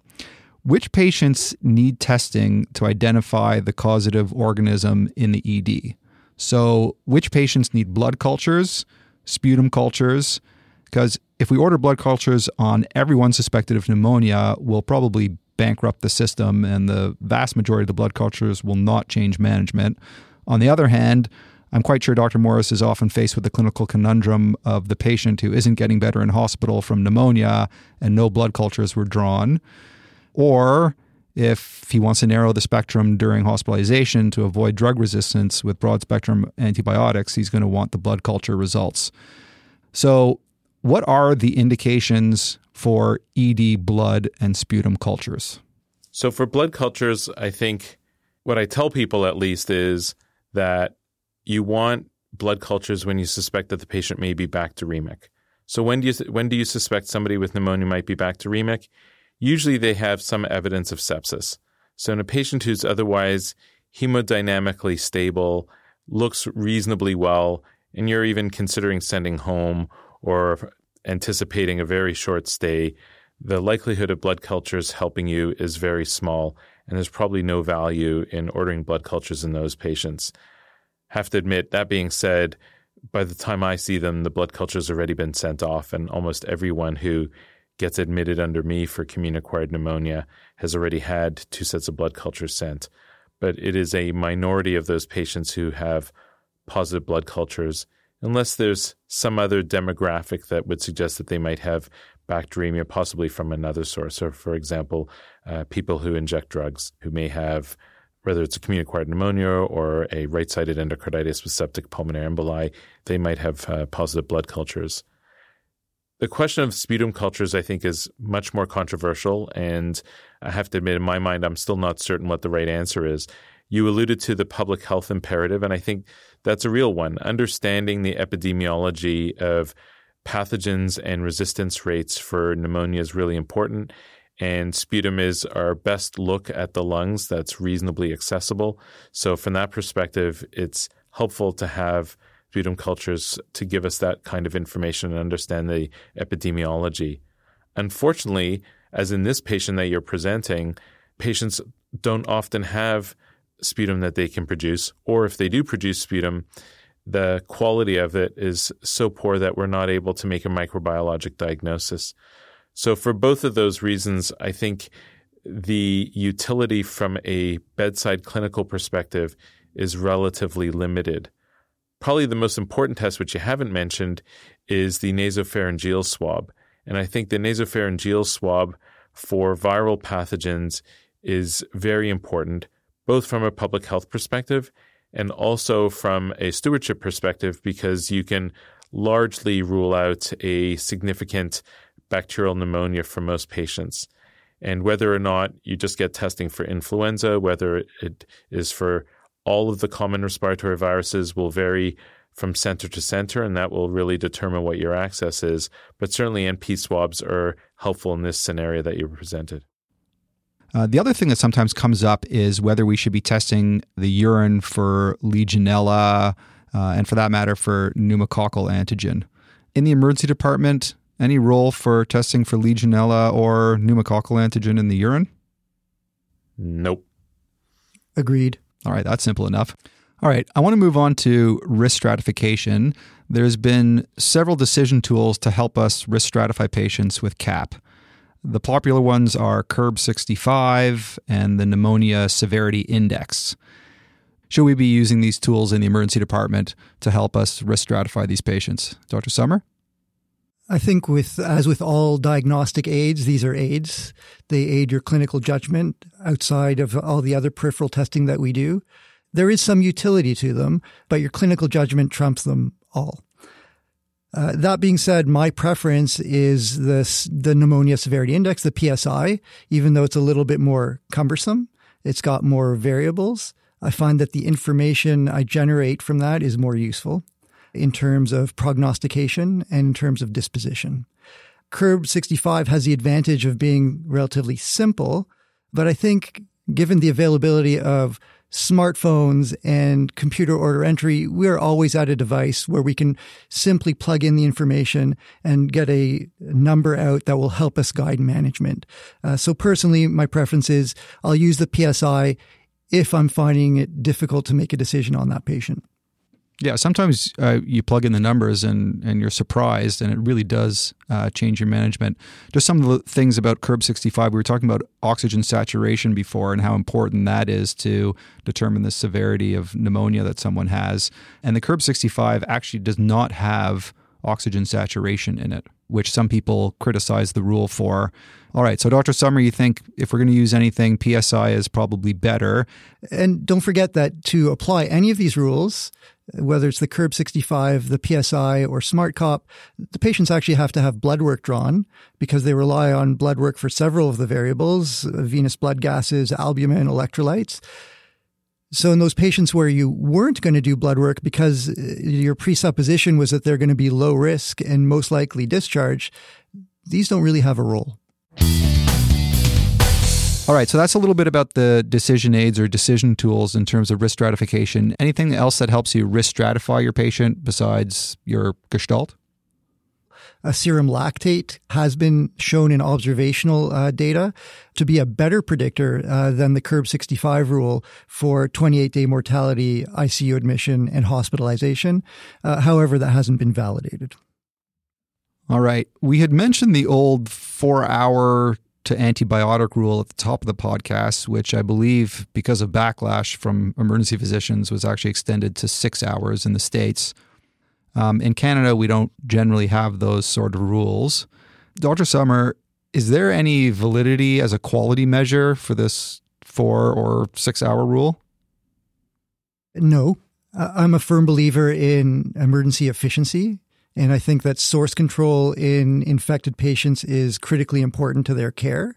Which patients need testing to identify the causative organism in the ED? So, which patients need blood cultures, sputum cultures? Because if we order blood cultures on everyone suspected of pneumonia, we'll probably bankrupt the system, and the vast majority of the blood cultures will not change management. On the other hand, I'm quite sure Dr. Morris is often faced with the clinical conundrum of the patient who isn't getting better in hospital from pneumonia and no blood cultures were drawn. Or if he wants to narrow the spectrum during hospitalization to avoid drug resistance with broad spectrum antibiotics, he's going to want the blood culture results. So, what are the indications for ED blood and sputum cultures? So, for blood cultures, I think what I tell people at least is that you want blood cultures when you suspect that the patient may be bacteremic. So, when do you when do you suspect somebody with pneumonia might be bacteremic? Usually, they have some evidence of sepsis. So, in a patient who's otherwise hemodynamically stable, looks reasonably well, and you're even considering sending home or anticipating a very short stay, the likelihood of blood cultures helping you is very small, and there's probably no value in ordering blood cultures in those patients. Have to admit, that being said, by the time I see them, the blood culture's already been sent off, and almost everyone who gets admitted under me for commune acquired pneumonia has already had two sets of blood cultures sent. But it is a minority of those patients who have positive blood cultures unless there's some other demographic that would suggest that they might have bacteremia, possibly from another source. So, for example, uh, people who inject drugs who may have, whether it's a community acquired pneumonia or a right sided endocarditis with septic pulmonary emboli, they might have uh, positive blood cultures. The question of sputum cultures, I think, is much more controversial. And I have to admit, in my mind, I'm still not certain what the right answer is. You alluded to the public health imperative, and I think that's a real one. Understanding the epidemiology of pathogens and resistance rates for pneumonia is really important. And sputum is our best look at the lungs that's reasonably accessible. So, from that perspective, it's helpful to have sputum cultures to give us that kind of information and understand the epidemiology. Unfortunately, as in this patient that you're presenting, patients don't often have sputum that they can produce, or if they do produce sputum, the quality of it is so poor that we're not able to make a microbiologic diagnosis. So, for both of those reasons, I think the utility from a bedside clinical perspective is relatively limited. Probably the most important test, which you haven't mentioned, is the nasopharyngeal swab. And I think the nasopharyngeal swab for viral pathogens is very important both from a public health perspective and also from a stewardship perspective, because you can largely rule out a significant bacterial pneumonia for most patients. And whether or not you just get testing for influenza, whether it is for all of the common respiratory viruses, will vary from center to center, and that will really determine what your access is. But certainly, NP swabs are helpful in this scenario that you presented. Uh, the other thing that sometimes comes up is whether we should be testing the urine for Legionella, uh, and for that matter, for pneumococcal antigen. In the emergency department, any role for testing for Legionella or pneumococcal antigen in the urine? Nope. Agreed. All right, that's simple enough. All right, I want to move on to risk stratification. There's been several decision tools to help us risk stratify patients with CAP. The popular ones are CURB 65 and the Pneumonia Severity Index. Should we be using these tools in the emergency department to help us risk stratify these patients? Dr. Sommer? I think with as with all diagnostic aids, these are aids. They aid your clinical judgment outside of all the other peripheral testing that we do. There is some utility to them, but your clinical judgment trumps them all. Uh, that being said, my preference is this, the pneumonia severity index, the PSI, even though it's a little bit more cumbersome. It's got more variables. I find that the information I generate from that is more useful in terms of prognostication and in terms of disposition. CURB 65 has the advantage of being relatively simple, but I think given the availability of smartphones and computer order entry, we're always at a device where we can simply plug in the information and get a number out that will help us guide management. Uh, so personally, my preference is I'll use the PSI if I'm finding it difficult to make a decision on that patient. Yeah, sometimes uh, you plug in the numbers and, and you're surprised, and it really does uh, change your management. Just some of the things about CURB 65. We were talking about oxygen saturation before and how important that is to determine the severity of pneumonia that someone has. And the CURB 65 actually does not have oxygen saturation in it, which some people criticize the rule for. All right, so Dr. Sommer, you think if we're going to use anything, PSI is probably better. And don't forget that to apply any of these rules, whether it's the CURB 65, the PSI, or SMART-COP, the patients actually have to have blood work drawn because they rely on blood work for several of the variables uh, venous blood gases, albumin, electrolytes. So, in those patients where you weren't going to do blood work because uh, your presupposition was that they're going to be low risk and most likely discharge, these don't really have a role. All right, so that's a little bit about the decision aids or decision tools in terms of risk stratification. Anything else that helps you risk stratify your patient besides your gestalt? A serum lactate has been shown in observational uh, data to be a better predictor uh, than the CURB 65 rule for 28 day mortality, ICU admission, and hospitalization. Uh, however, that hasn't been validated. All right. We had mentioned the old four hour to antibiotic rule at the top of the podcast, which I believe, because of backlash from emergency physicians, was actually extended to six hours in the States. Um, in Canada, we don't generally have those sort of rules. Dr. Sommer, is there any validity as a quality measure for this four or six hour rule? No. I'm a firm believer in emergency efficiency and I think that source control in infected patients is critically important to their care.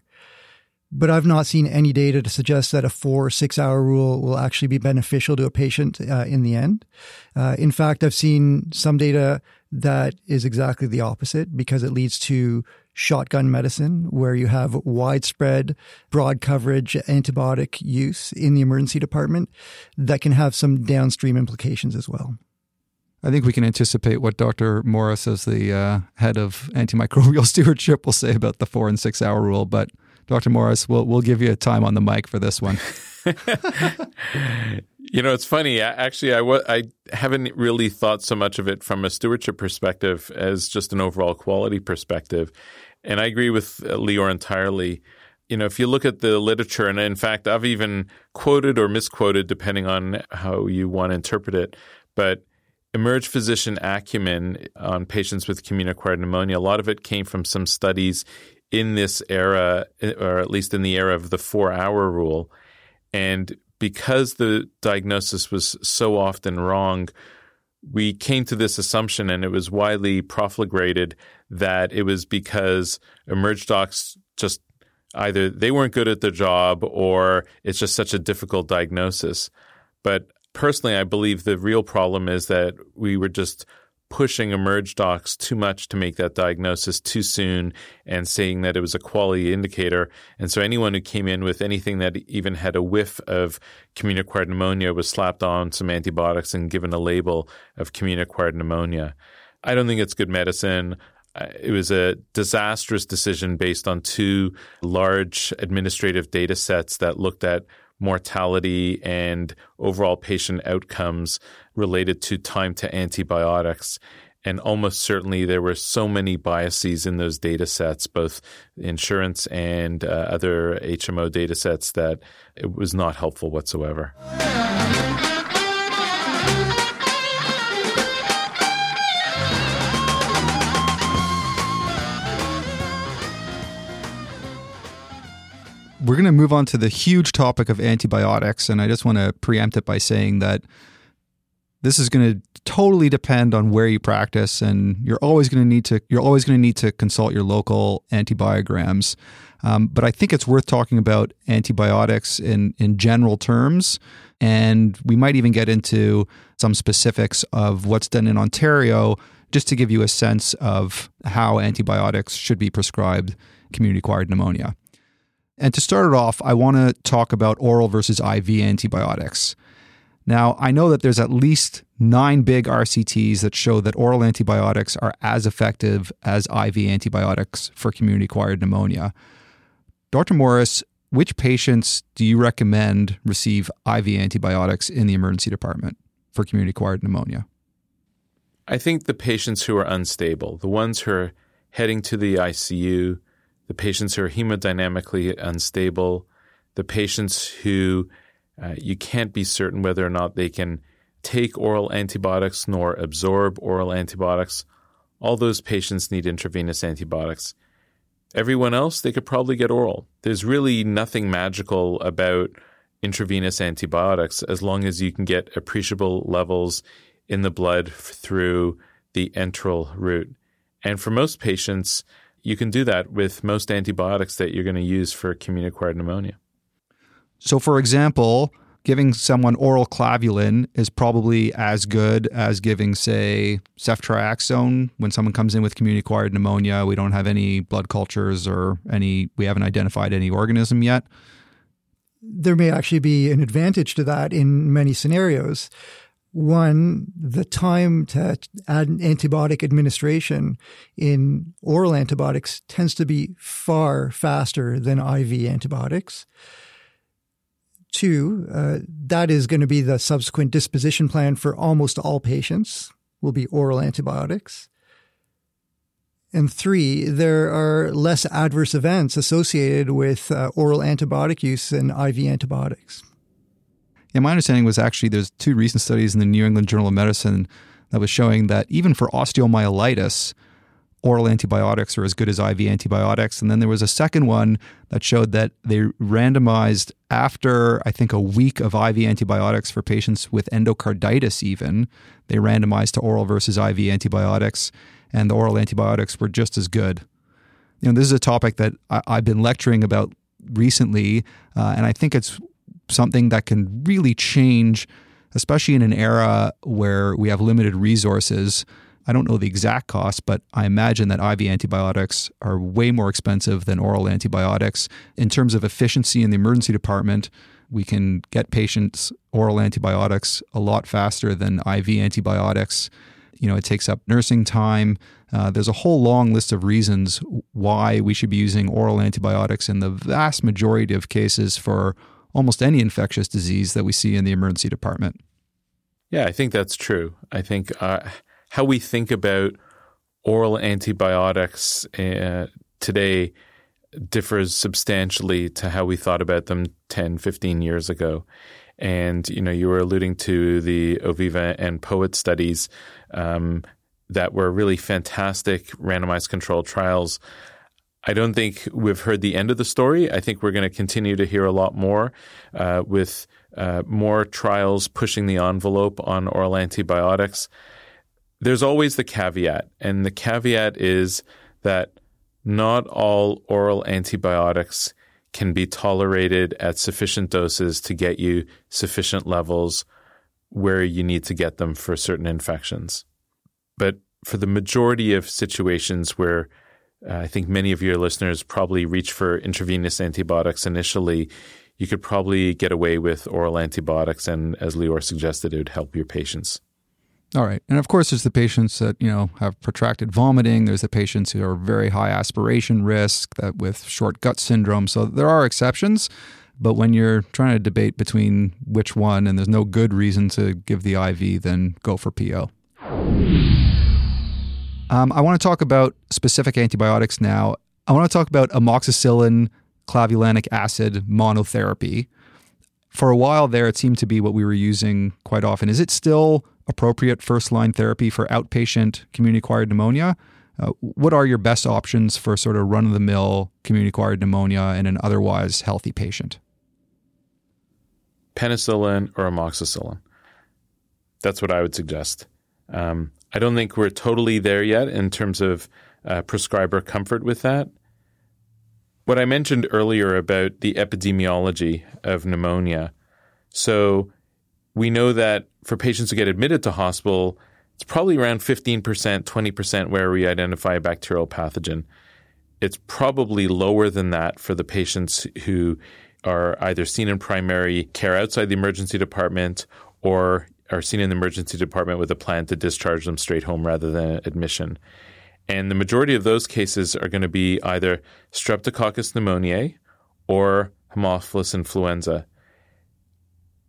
But I've not seen any data to suggest that a four or six hour rule will actually be beneficial to a patient uh, in the end. Uh, in fact, I've seen some data that is exactly the opposite because it leads to shotgun medicine where you have widespread, broad coverage antibiotic use in the emergency department that can have some downstream implications as well. I think we can anticipate what Dr. Morris, as the uh, head of antimicrobial stewardship, will say about the four and six hour rule. But Dr. Morris, we'll we'll give you a time on the mic for this one. you know, it's funny. Actually, I w- I haven't really thought so much of it from a stewardship perspective as just an overall quality perspective. And I agree with uh, Lior entirely. You know, if you look at the literature, and in fact, I've even quoted or misquoted, depending on how you want to interpret it, but emerged physician acumen on patients with community-acquired pneumonia, a lot of it came from some studies in this era, or at least in the era of the four-hour rule. And because the diagnosis was so often wrong, we came to this assumption, and it was widely profligated that it was because emerge docs just either they weren't good at their job or it's just such a difficult diagnosis. But personally, I believe the real problem is that we were just pushing emerge docs too much to make that diagnosis too soon and saying that it was a quality indicator. And so anyone who came in with anything that even had a whiff of community acquired pneumonia was slapped on some antibiotics and given a label of community acquired pneumonia. I don't think it's good medicine. It was a disastrous decision based on two large administrative data sets that looked at mortality and overall patient outcomes related to time to antibiotics. And almost certainly there were so many biases in those data sets, both insurance and uh, other HMO data sets, that it was not helpful whatsoever. We're going to move on to the huge topic of antibiotics. And I just want to preempt it by saying that this is going to totally depend on where you practice and you're always going to need to you're always going to need to consult your local antibiograms um, but i think it's worth talking about antibiotics in in general terms and we might even get into some specifics of what's done in ontario just to give you a sense of how antibiotics should be prescribed community acquired pneumonia. And to start it off i want to talk about oral versus iv antibiotics now, I know that there's at least nine big RCTs that show that oral antibiotics are as effective as IV antibiotics for community acquired pneumonia. Dr. Morris, which patients do you recommend receive IV antibiotics in the emergency department for community acquired pneumonia? I think the patients who are unstable, the ones who are heading to the ICU, the patients who are hemodynamically unstable, the patients who uh, you can't be certain whether or not they can take oral antibiotics nor absorb oral antibiotics. All those patients need intravenous antibiotics. Everyone else, they could probably get oral. There's really nothing magical about intravenous antibiotics as long as you can get appreciable levels in the blood through the enteral route. And for most patients, you can do that with most antibiotics that you're going to use for community acquired pneumonia. So, for example, giving someone oral clavulin is probably as good as giving, say, ceftriaxone when someone comes in with community acquired pneumonia. We don't have any blood cultures or any, we haven't identified any organism yet. There may actually be an advantage to that in many scenarios. One, the time to add antibiotic administration in oral antibiotics tends to be far faster than IV antibiotics. Two, uh, that is going to be the subsequent disposition plan for almost all patients will be oral antibiotics. And three, there are less adverse events associated with uh, oral antibiotic use than IV antibiotics. Yeah, my understanding was actually there's two recent studies in the New England Journal of Medicine that was showing that even for osteomyelitis, oral antibiotics are as good as IV antibiotics. And then there was a second one that showed that they randomized after, I think, a week of IV antibiotics for patients with endocarditis, even. They randomized to oral versus IV antibiotics, and the oral antibiotics were just as good. You know, this is a topic that I, have been lecturing about recently, uh, and I think it's something that can really change, especially in an era where we have limited resources. I don't know the exact cost, but I imagine that IV antibiotics are way more expensive than oral antibiotics. In terms of efficiency in the emergency department, we can get patients oral antibiotics a lot faster than IV antibiotics. You know, it takes up nursing time. Uh, there's a whole long list of reasons why we should be using oral antibiotics in the vast majority of cases for almost any infectious disease that we see in the emergency department. Yeah, I think that's true. I think uh, how we think about oral antibiotics uh, today differs substantially to how we thought about them 10, 15 years ago. And, you know, you were alluding to the Oviva and POET studies um, that were really fantastic randomized controlled trials. I don't think we've heard the end of the story. I think we're going to continue to hear a lot more uh, with uh, more trials pushing the envelope on oral antibiotics. There's always the caveat, and the caveat is that not all oral antibiotics can be tolerated at sufficient doses to get you sufficient levels where you need to get them for certain infections. But for the majority of situations where uh, I think many of your listeners probably reach for intravenous antibiotics initially, you could probably get away with oral antibiotics, and as Lior suggested, it would help your patients. All right. And of course, there's the patients that, you know, have protracted vomiting. There's the patients who are very high aspiration risk that with short gut syndrome. So there are exceptions. But when you're trying to debate between which one and there's no good reason to give the IV, then go for PO. Um, I want to talk about specific antibiotics now. I want to talk about amoxicillin clavulanic acid monotherapy. For a while there, it seemed to be what we were using quite often. Is it still appropriate first line therapy for outpatient community acquired pneumonia? Uh, what are your best options for sort of run of the mill community acquired pneumonia in an otherwise healthy patient? Penicillin or amoxicillin. That's what I would suggest. Um, I don't think we're totally there yet in terms of uh, prescriber comfort with that. What I mentioned earlier about the epidemiology of pneumonia. So we know that for patients who get admitted to hospital, it's probably around 15%, 20% where we identify a bacterial pathogen. It's probably lower than that for the patients who are either seen in primary care outside the emergency department or are seen in the emergency department with a plan to discharge them straight home rather than admission. And the majority of those cases are going to be either Streptococcus pneumoniae or Haemophilus influenza.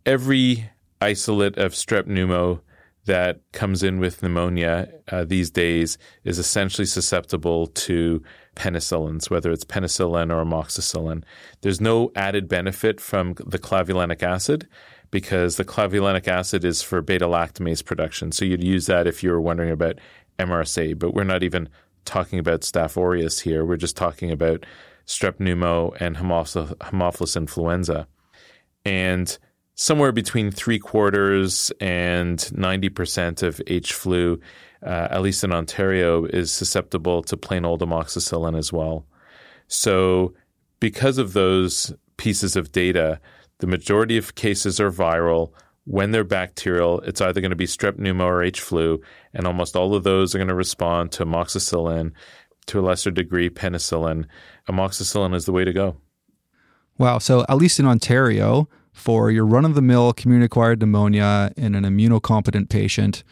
Every isolate of strep pneumo that comes in with pneumonia uh, these days is essentially susceptible to penicillins, whether it's penicillin or amoxicillin. There's no added benefit from the clavulanic acid because the clavulanic acid is for beta lactamase production. So you'd use that if you were wondering about MRSA, but we're not even talking about Staph aureus here. We're just talking about strep pneumo and Haemophilus influenza. And somewhere between three quarters and 90% of H flu, uh, at least in Ontario, is susceptible to plain old amoxicillin as well. So, because of those pieces of data, the majority of cases are viral. When they're bacterial, it's either going to be strep pneumo or H flu, and almost all of those are going to respond to amoxicillin, to a lesser degree, penicillin. Amoxicillin is the way to go. Wow. So, at least in Ontario, for your run of the mill community acquired pneumonia in an immunocompetent patient,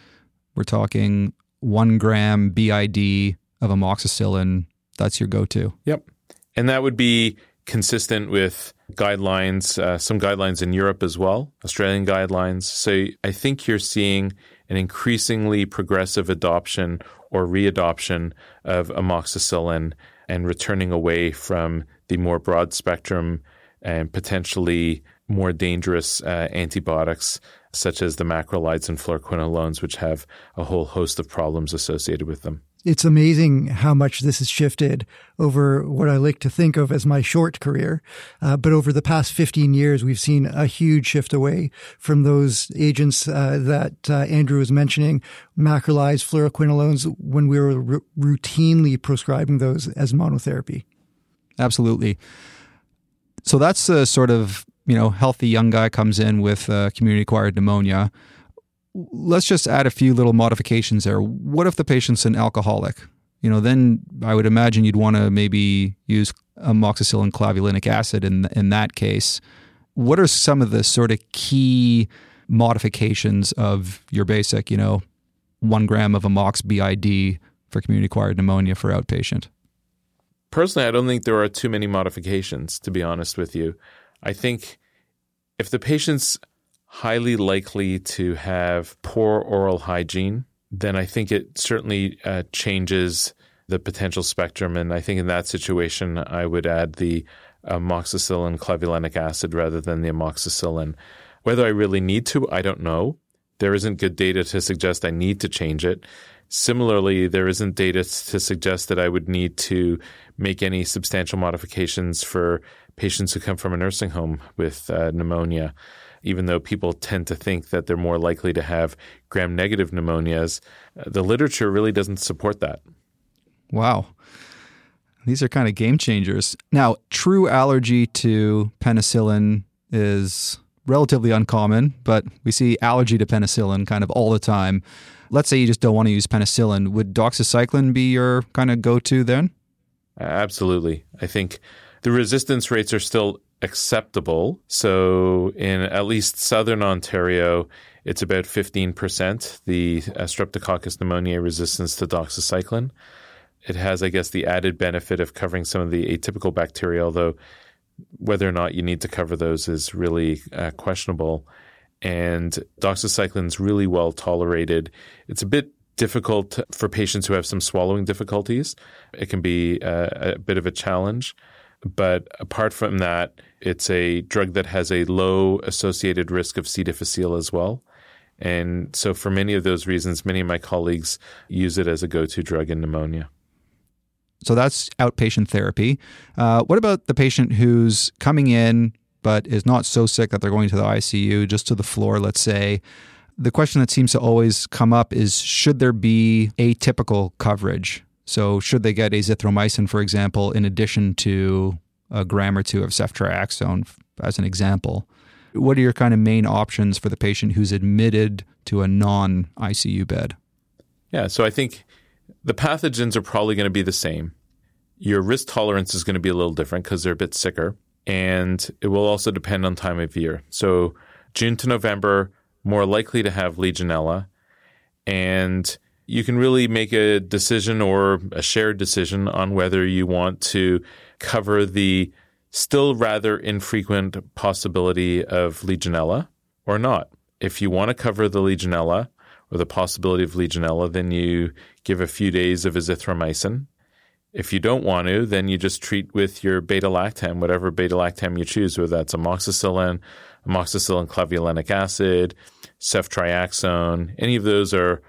we're talking one gram BID of amoxicillin. That's your go to. Yep. And that would be consistent with guidelines, uh, some guidelines in Europe as well, Australian guidelines. So I think you're seeing an increasingly progressive adoption or readoption of amoxicillin and returning away from the more broad spectrum and potentially more dangerous uh, antibiotics such as the macrolides and fluoroquinolones, which have a whole host of problems associated with them it's amazing how much this has shifted over what I like to think of as my short career. Uh, but over the past 15 years, we've seen a huge shift away from those agents uh, that uh, Andrew was mentioning, macrolides, fluoroquinolones, when we were r- routinely prescribing those as monotherapy. Absolutely. So that's a sort of, you know, healthy young guy comes in with uh, community acquired pneumonia let's just add a few little modifications there. What if the patient's an alcoholic? You know, then I would imagine you'd want to maybe use amoxicillin clavulanic acid in in that case. What are some of the sort of key modifications of your basic, you know, one gram of amox BID for community acquired pneumonia for outpatient? Personally, I don't think there are too many modifications, to be honest with you. I think if the patient's highly likely to have poor oral hygiene, then I think it certainly uh, changes the potential spectrum. And I think in that situation, I would add the amoxicillin clavulanic acid rather than the amoxicillin. Whether I really need to, I don't know. There isn't good data to suggest I need to change it. Similarly, there isn't data to suggest that I would need to make any substantial modifications for patients who come from a nursing home with uh, pneumonia. Even though people tend to think that they're more likely to have gram negative pneumonias, uh, the literature really doesn't support that. Wow. These are kind of game changers. Now, true allergy to penicillin is relatively uncommon, but we see allergy to penicillin kind of all the time. Let's say you just don't want to use penicillin. Would doxycycline be your kind of go to then? Absolutely. I think the resistance rates are still acceptable. So in at least southern Ontario, it's about 15%, the Streptococcus pneumoniae resistance to doxycycline. It has, I guess, the added benefit of covering some of the atypical bacteria, although whether or not you need to cover those is really uh, questionable. And doxycycline is really well tolerated. It's a bit difficult for patients who have some swallowing difficulties. It can be a, a bit of a challenge. But apart from that, it's a drug that has a low associated risk of C. difficile as well. And so, for many of those reasons, many of my colleagues use it as a go to drug in pneumonia. So that's outpatient therapy. Uh, what about the patient who's coming in but is not so sick that they're going to the ICU, just to the floor, let's say? The question that seems to always come up is should there be atypical coverage? So, should they get azithromycin, for example, in addition to a gram or two of ceftriaxone, as an example? What are your kind of main options for the patient who's admitted to a non ICU bed? Yeah, so I think the pathogens are probably going to be the same. Your risk tolerance is going to be a little different because they're a bit sicker. And it will also depend on time of year. So, June to November, more likely to have Legionella. And you can really make a decision or a shared decision on whether you want to cover the still rather infrequent possibility of Legionella or not. If you want to cover the Legionella or the possibility of Legionella, then you give a few days of azithromycin. If you don't want to, then you just treat with your beta lactam, whatever beta lactam you choose, whether that's amoxicillin, amoxicillin clavulanic acid, ceftriaxone. Any of those are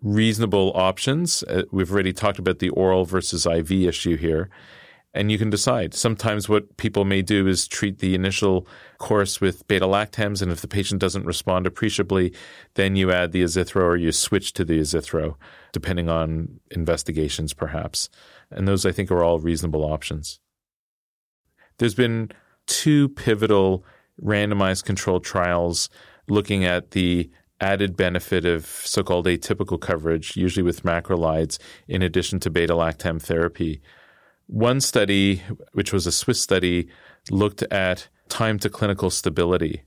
reasonable options. Uh, we've already talked about the oral versus IV issue here and you can decide. Sometimes what people may do is treat the initial course with beta lactams, and if the patient doesn't respond appreciably, then you add the azithro or you switch to the azithro, depending on investigations, perhaps. And those, I think, are all reasonable options. There's been two pivotal randomized controlled trials looking at the added benefit of so called atypical coverage, usually with macrolides, in addition to beta lactam therapy. One study, which was a Swiss study, looked at time to clinical stability.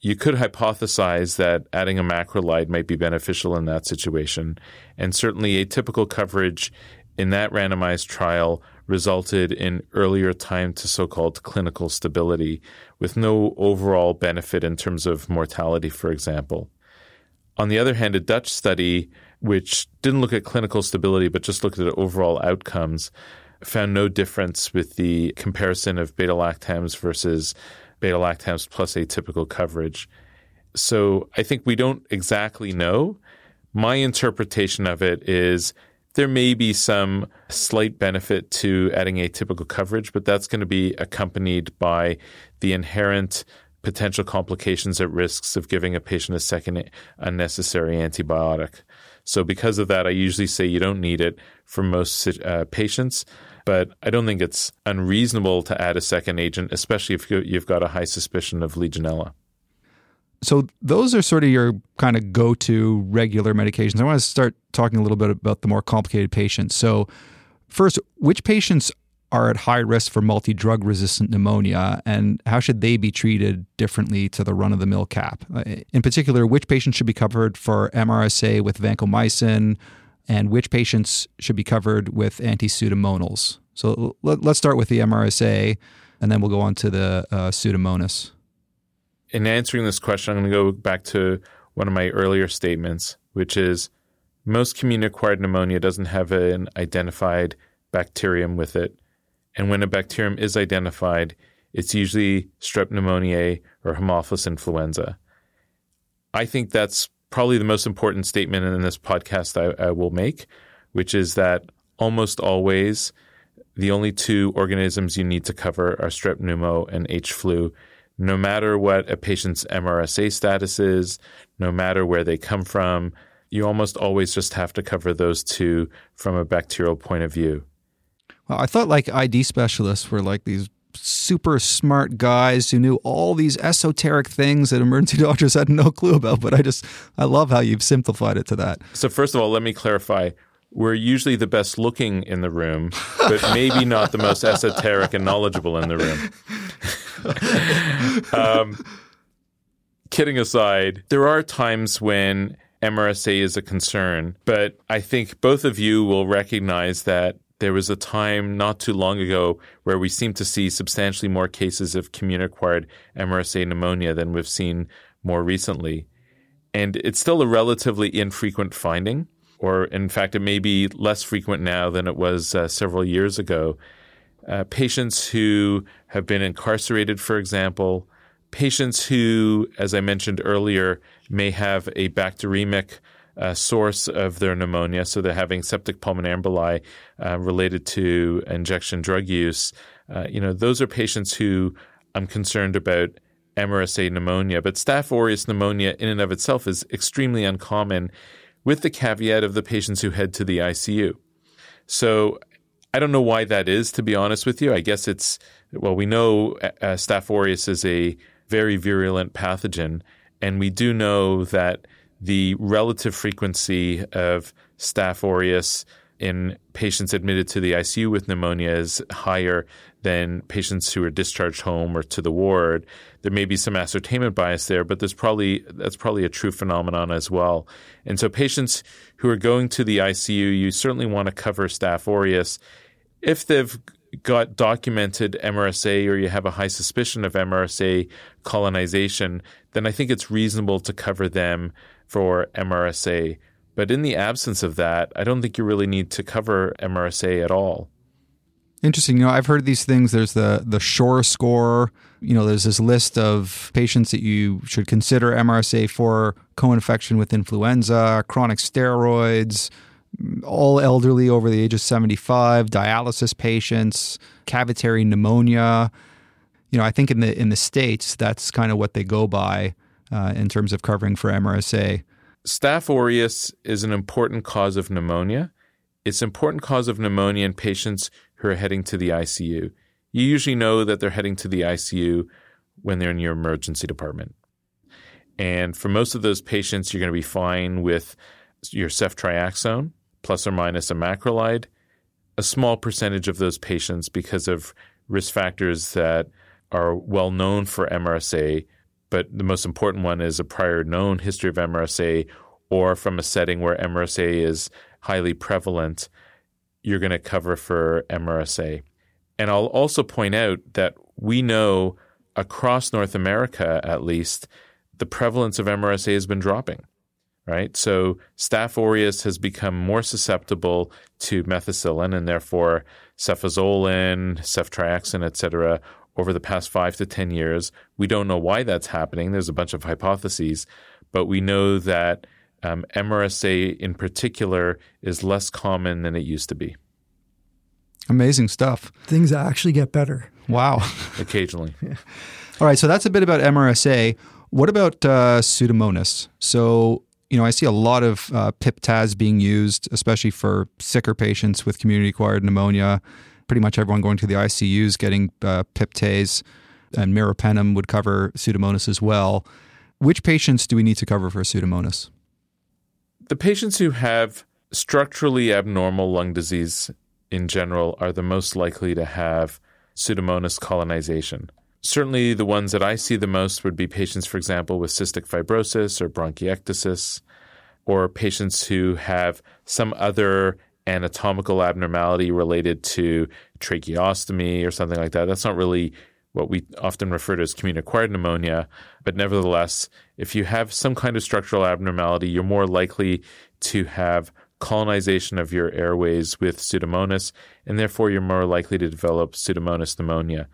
You could hypothesize that adding a macrolide might be beneficial in that situation. And certainly, atypical coverage in that randomized trial resulted in earlier time to so called clinical stability, with no overall benefit in terms of mortality, for example. On the other hand, a Dutch study, which didn't look at clinical stability but just looked at overall outcomes, found no difference with the comparison of beta lactams versus beta lactams plus atypical coverage. So I think we don't exactly know. My interpretation of it is there may be some slight benefit to adding atypical coverage, but that's going to be accompanied by the inherent potential complications at risks of giving a patient a second unnecessary antibiotic. So, because of that, I usually say you don't need it for most uh, patients. But I don't think it's unreasonable to add a second agent, especially if you've got a high suspicion of Legionella. So those are sort of your kind of go-to regular medications. I want to start talking a little bit about the more complicated patients. So first, which patients are at high risk for multi-drug resistant pneumonia and how should they be treated differently to the run-of-the-mill cap? Uh, in particular, which patients should be covered for MRSA with vancomycin, and which patients should be covered with anti-pseudomonals. So let, us start with the MRSA, and then we'll go on to the uh, Pseudomonas. In answering this question, I'm going to go back to one of my earlier statements, which is most community-acquired pneumonia doesn't have an identified bacterium with it, and when a bacterium is identified, it's usually strep pneumoniae or Haemophilus influenza. I think that's probably the most important statement in this podcast I, I will make, which is that almost always the only two organisms you need to cover are strep pneumo and H flu. No matter what a patient's MRSA status is, no matter where they come from, you almost always just have to cover those two from a bacterial point of view. Well, I thought like ID specialists were like these super smart guys who knew all these esoteric things that emergency doctors had no clue about. But I just, I love how you've simplified it to that. So, first of all, let me clarify. We're usually the best looking in the room, but maybe not the most esoteric and knowledgeable in the room. um, kidding aside, there are times when MRSA is a concern, but I think both of you will recognize that there was a time not too long ago where we seemed to see substantially more cases of community acquired MRSA pneumonia than we've seen more recently. And it's still a relatively infrequent finding, or in fact, it may be less frequent now than it was uh, several years ago. Uh, patients who have been incarcerated, for example, patients who, as I mentioned earlier, may have a bacteremic uh, source of their pneumonia. So they're having septic pulmonary emboli uh, related to injection drug use. Uh, you know, those are patients who I'm concerned about MRSA pneumonia. But Staph aureus pneumonia in and of itself is extremely uncommon, with the caveat of the patients who head to the ICU. So I don't know why that is, to be honest with you. I guess it's, well, we know uh, uh Staph aureus is a very virulent pathogen, and we do know that the relative frequency of Staph aureus in patients admitted to the ICU with pneumonia is higher than patients who are discharged home or to the ward. There may be some ascertainment bias there, but there's probably that's probably a true phenomenon as well. And so patients who are going to the ICU, you certainly want to cover Staph aureus if they've got documented MRSA or you have a high suspicion of MRSA colonization, then I think it's reasonable to cover them for MRSA. But in the absence of that, I don't think you really need to cover MRSA at all. Interesting. You know, I've heard these things. There's the the Shorr score. You know, there's this list of patients that you should consider MRSA for co-infection with influenza, chronic steroids, all elderly over the age of 75, dialysis patients, cavitary pneumonia. You know, I think in the in the states that's kind of what they go by uh, in terms of covering for MRSA. Staph aureus is an important cause of pneumonia. It's an important cause of pneumonia in patients who are heading to the ICU. You usually know that they're heading to the ICU when they're in your emergency department. And for most of those patients, you're going to be fine with your ceftriaxone plus or minus a macrolide. A small percentage of those patients, because of risk factors that are well known for MRSA, but the most important one is a prior known history of MRSA or from a setting where MRSA is highly prevalent, you're going to cover for MRSA. And I'll also point out that we know across North America, at least, the prevalence of MRSA has been dropping right? So Staph aureus has become more susceptible to methicillin and therefore cefazolin, ceftriaxone, et cetera, over the past five to 10 years. We don't know why that's happening. There's a bunch of hypotheses, but we know that um, MRSA in particular is less common than it used to be. Amazing stuff. Things actually get better. Wow. Occasionally. yeah. All right, so that's a bit about MRSA. What about uh, Pseudomonas? So, you know, I see a lot of uh, PIP/TAZ being used, especially for sicker patients with community-acquired pneumonia pretty much everyone going to the ICUs getting uh, PIP/TAZ and meropenem would cover Pseudomonas as well. Which patients do we need to cover for Pseudomonas? The patients who have structurally abnormal lung disease in general are the most likely to have Pseudomonas colonization. Certainly, the ones that I see the most would be patients, for example, with cystic fibrosis or bronchiectasis, or patients who have some other anatomical abnormality related to tracheostomy or something like that. That's not really what we often refer to as community acquired pneumonia. But nevertheless, if you have some kind of structural abnormality, you're more likely to have colonization of your airways with Pseudomonas, and therefore you're more likely to develop Pseudomonas pneumonia.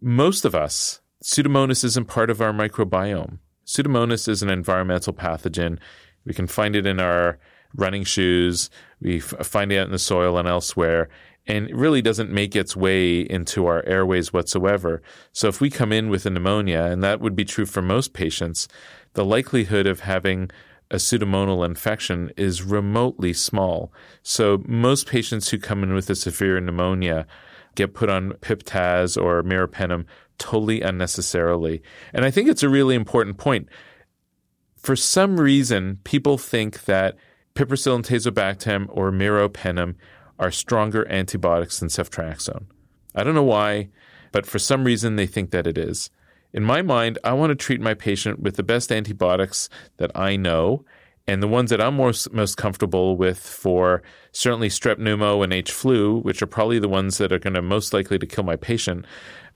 Most of us, Pseudomonas isn't part of our microbiome. Pseudomonas is an environmental pathogen. We can find it in our running shoes. We find it in the soil and elsewhere. And it really doesn't make its way into our airways whatsoever. So if we come in with a pneumonia, and that would be true for most patients, the likelihood of having a pseudomonal infection is remotely small. So most patients who come in with a severe pneumonia get put on Pip/Taz or meropenem totally unnecessarily. And I think it's a really important point. For some reason, people think that piperacillin and tazobactam or meropenem are stronger antibiotics than ceftriaxone. I don't know why, but for some reason they think that it is. In my mind, I want to treat my patient with the best antibiotics that I know and the ones that I'm most, most comfortable with for certainly strep pneumo and H flu, which are probably the ones that are going to most likely to kill my patient,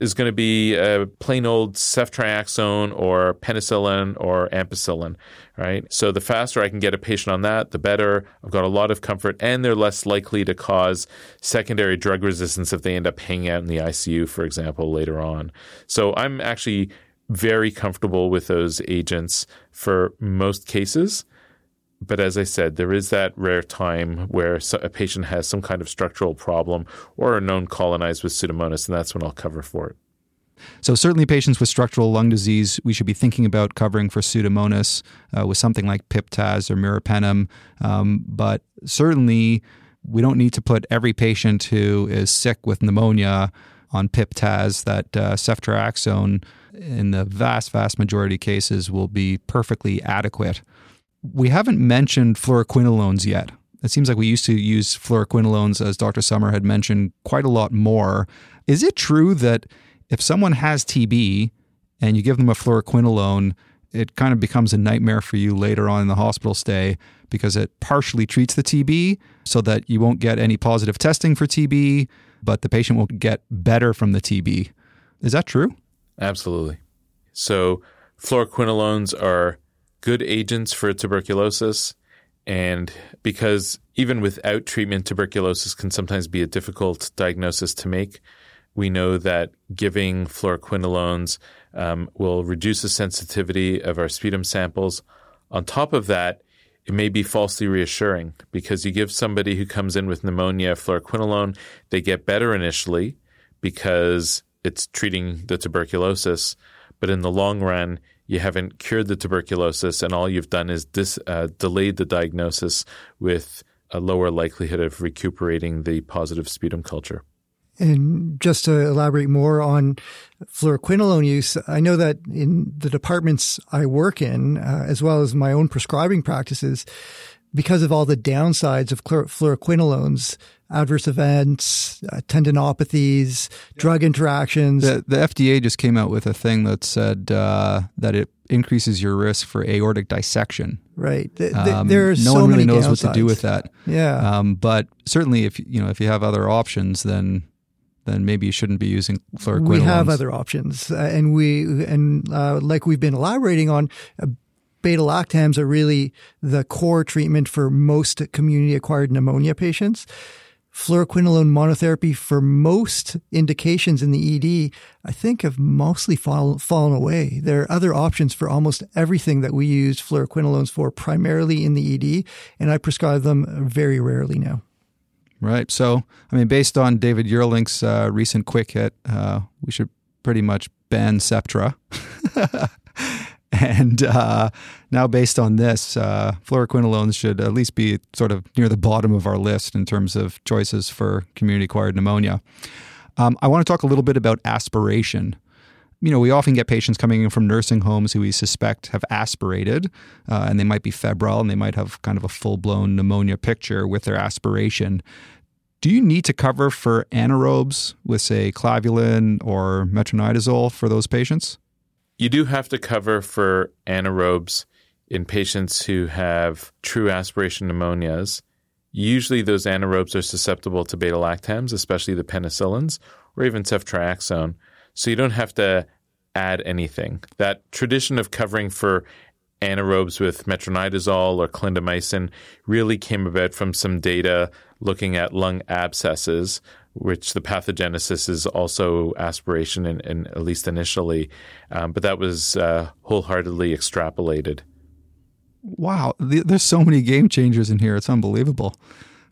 is going to be a plain old ceftriaxone or penicillin or ampicillin, right? So the faster I can get a patient on that, the better. I've got a lot of comfort, and they're less likely to cause secondary drug resistance if they end up hanging out in the ICU, for example, later on. So I'm actually very comfortable with those agents for most cases. But as I said, there is that rare time where a patient has some kind of structural problem or are known colonized with Pseudomonas, and that's when I'll cover for it. So, certainly, patients with structural lung disease, we should be thinking about covering for Pseudomonas uh, with something like Pip/Taz or Meropenem. Um, but certainly, we don't need to put every patient who is sick with pneumonia on Pip/Taz. That uh, ceftriaxone, in the vast, vast majority of cases, will be perfectly adequate we haven't mentioned fluoroquinolones yet. It seems like we used to use fluoroquinolones, as Dr. Sommer had mentioned, quite a lot more. Is it true that if someone has TB and you give them a fluoroquinolone, it kind of becomes a nightmare for you later on in the hospital stay because it partially treats the TB so that you won't get any positive testing for TB, but the patient will get better from the TB. Is that true? Absolutely. So, fluoroquinolones are good agents for tuberculosis. And because even without treatment, tuberculosis can sometimes be a difficult diagnosis to make, we know that giving fluoroquinolones um, will reduce the sensitivity of our sputum samples. On top of that, it may be falsely reassuring because you give somebody who comes in with pneumonia fluoroquinolone, they get better initially because it's treating the tuberculosis. But in the long run, you haven't cured the tuberculosis, and all you've done is dis, uh, delayed the diagnosis with a lower likelihood of recuperating the positive sputum culture. And just to elaborate more on fluoroquinolone use, I know that in the departments I work in, uh, as well as my own prescribing practices, because of all the downsides of fluoroquinolones, adverse events, uh, tendinopathies, drug interactions. The, the, FDA just came out with a thing that said uh, that it increases your risk for aortic dissection. Right. The, the, um, no so one really knows downsides. what to do with that. Yeah. Um, but certainly, if you know if you have other options, then then maybe you shouldn't be using fluoroquinolones. We have other options, uh, and we and uh, like we've been elaborating on, uh, beta lactams are really the core treatment for most community acquired pneumonia patients. Fluoroquinolone monotherapy for most indications in the ED, I think have mostly fall, fallen away. There are other options for almost everything that we use fluoroquinolones for, primarily in the ED, and I prescribe them very rarely now. Right. So, I mean, based on David Juurlink's uh, recent quick hit, uh, we should pretty much ban Septra. And uh, now, based on this, uh, fluoroquinolones should at least be sort of near the bottom of our list in terms of choices for community acquired pneumonia. Um, I want to talk a little bit about aspiration. You know, we often get patients coming in from nursing homes who we suspect have aspirated, uh, and they might be febrile and they might have kind of a full blown pneumonia picture with their aspiration. Do you need to cover for anaerobes with, say, clavulin or metronidazole for those patients? You do have to cover for anaerobes in patients who have true aspiration pneumonias. Usually, those anaerobes are susceptible to beta lactams, especially the penicillins or even ceftriaxone. So you don't have to add anything. That tradition of covering for anaerobes with metronidazole or clindamycin really came about from some data looking at lung abscesses which the pathogenesis is also aspiration, and, and at least initially, um, but that was uh, wholeheartedly extrapolated. Wow, there's so many game changers in here. It's unbelievable.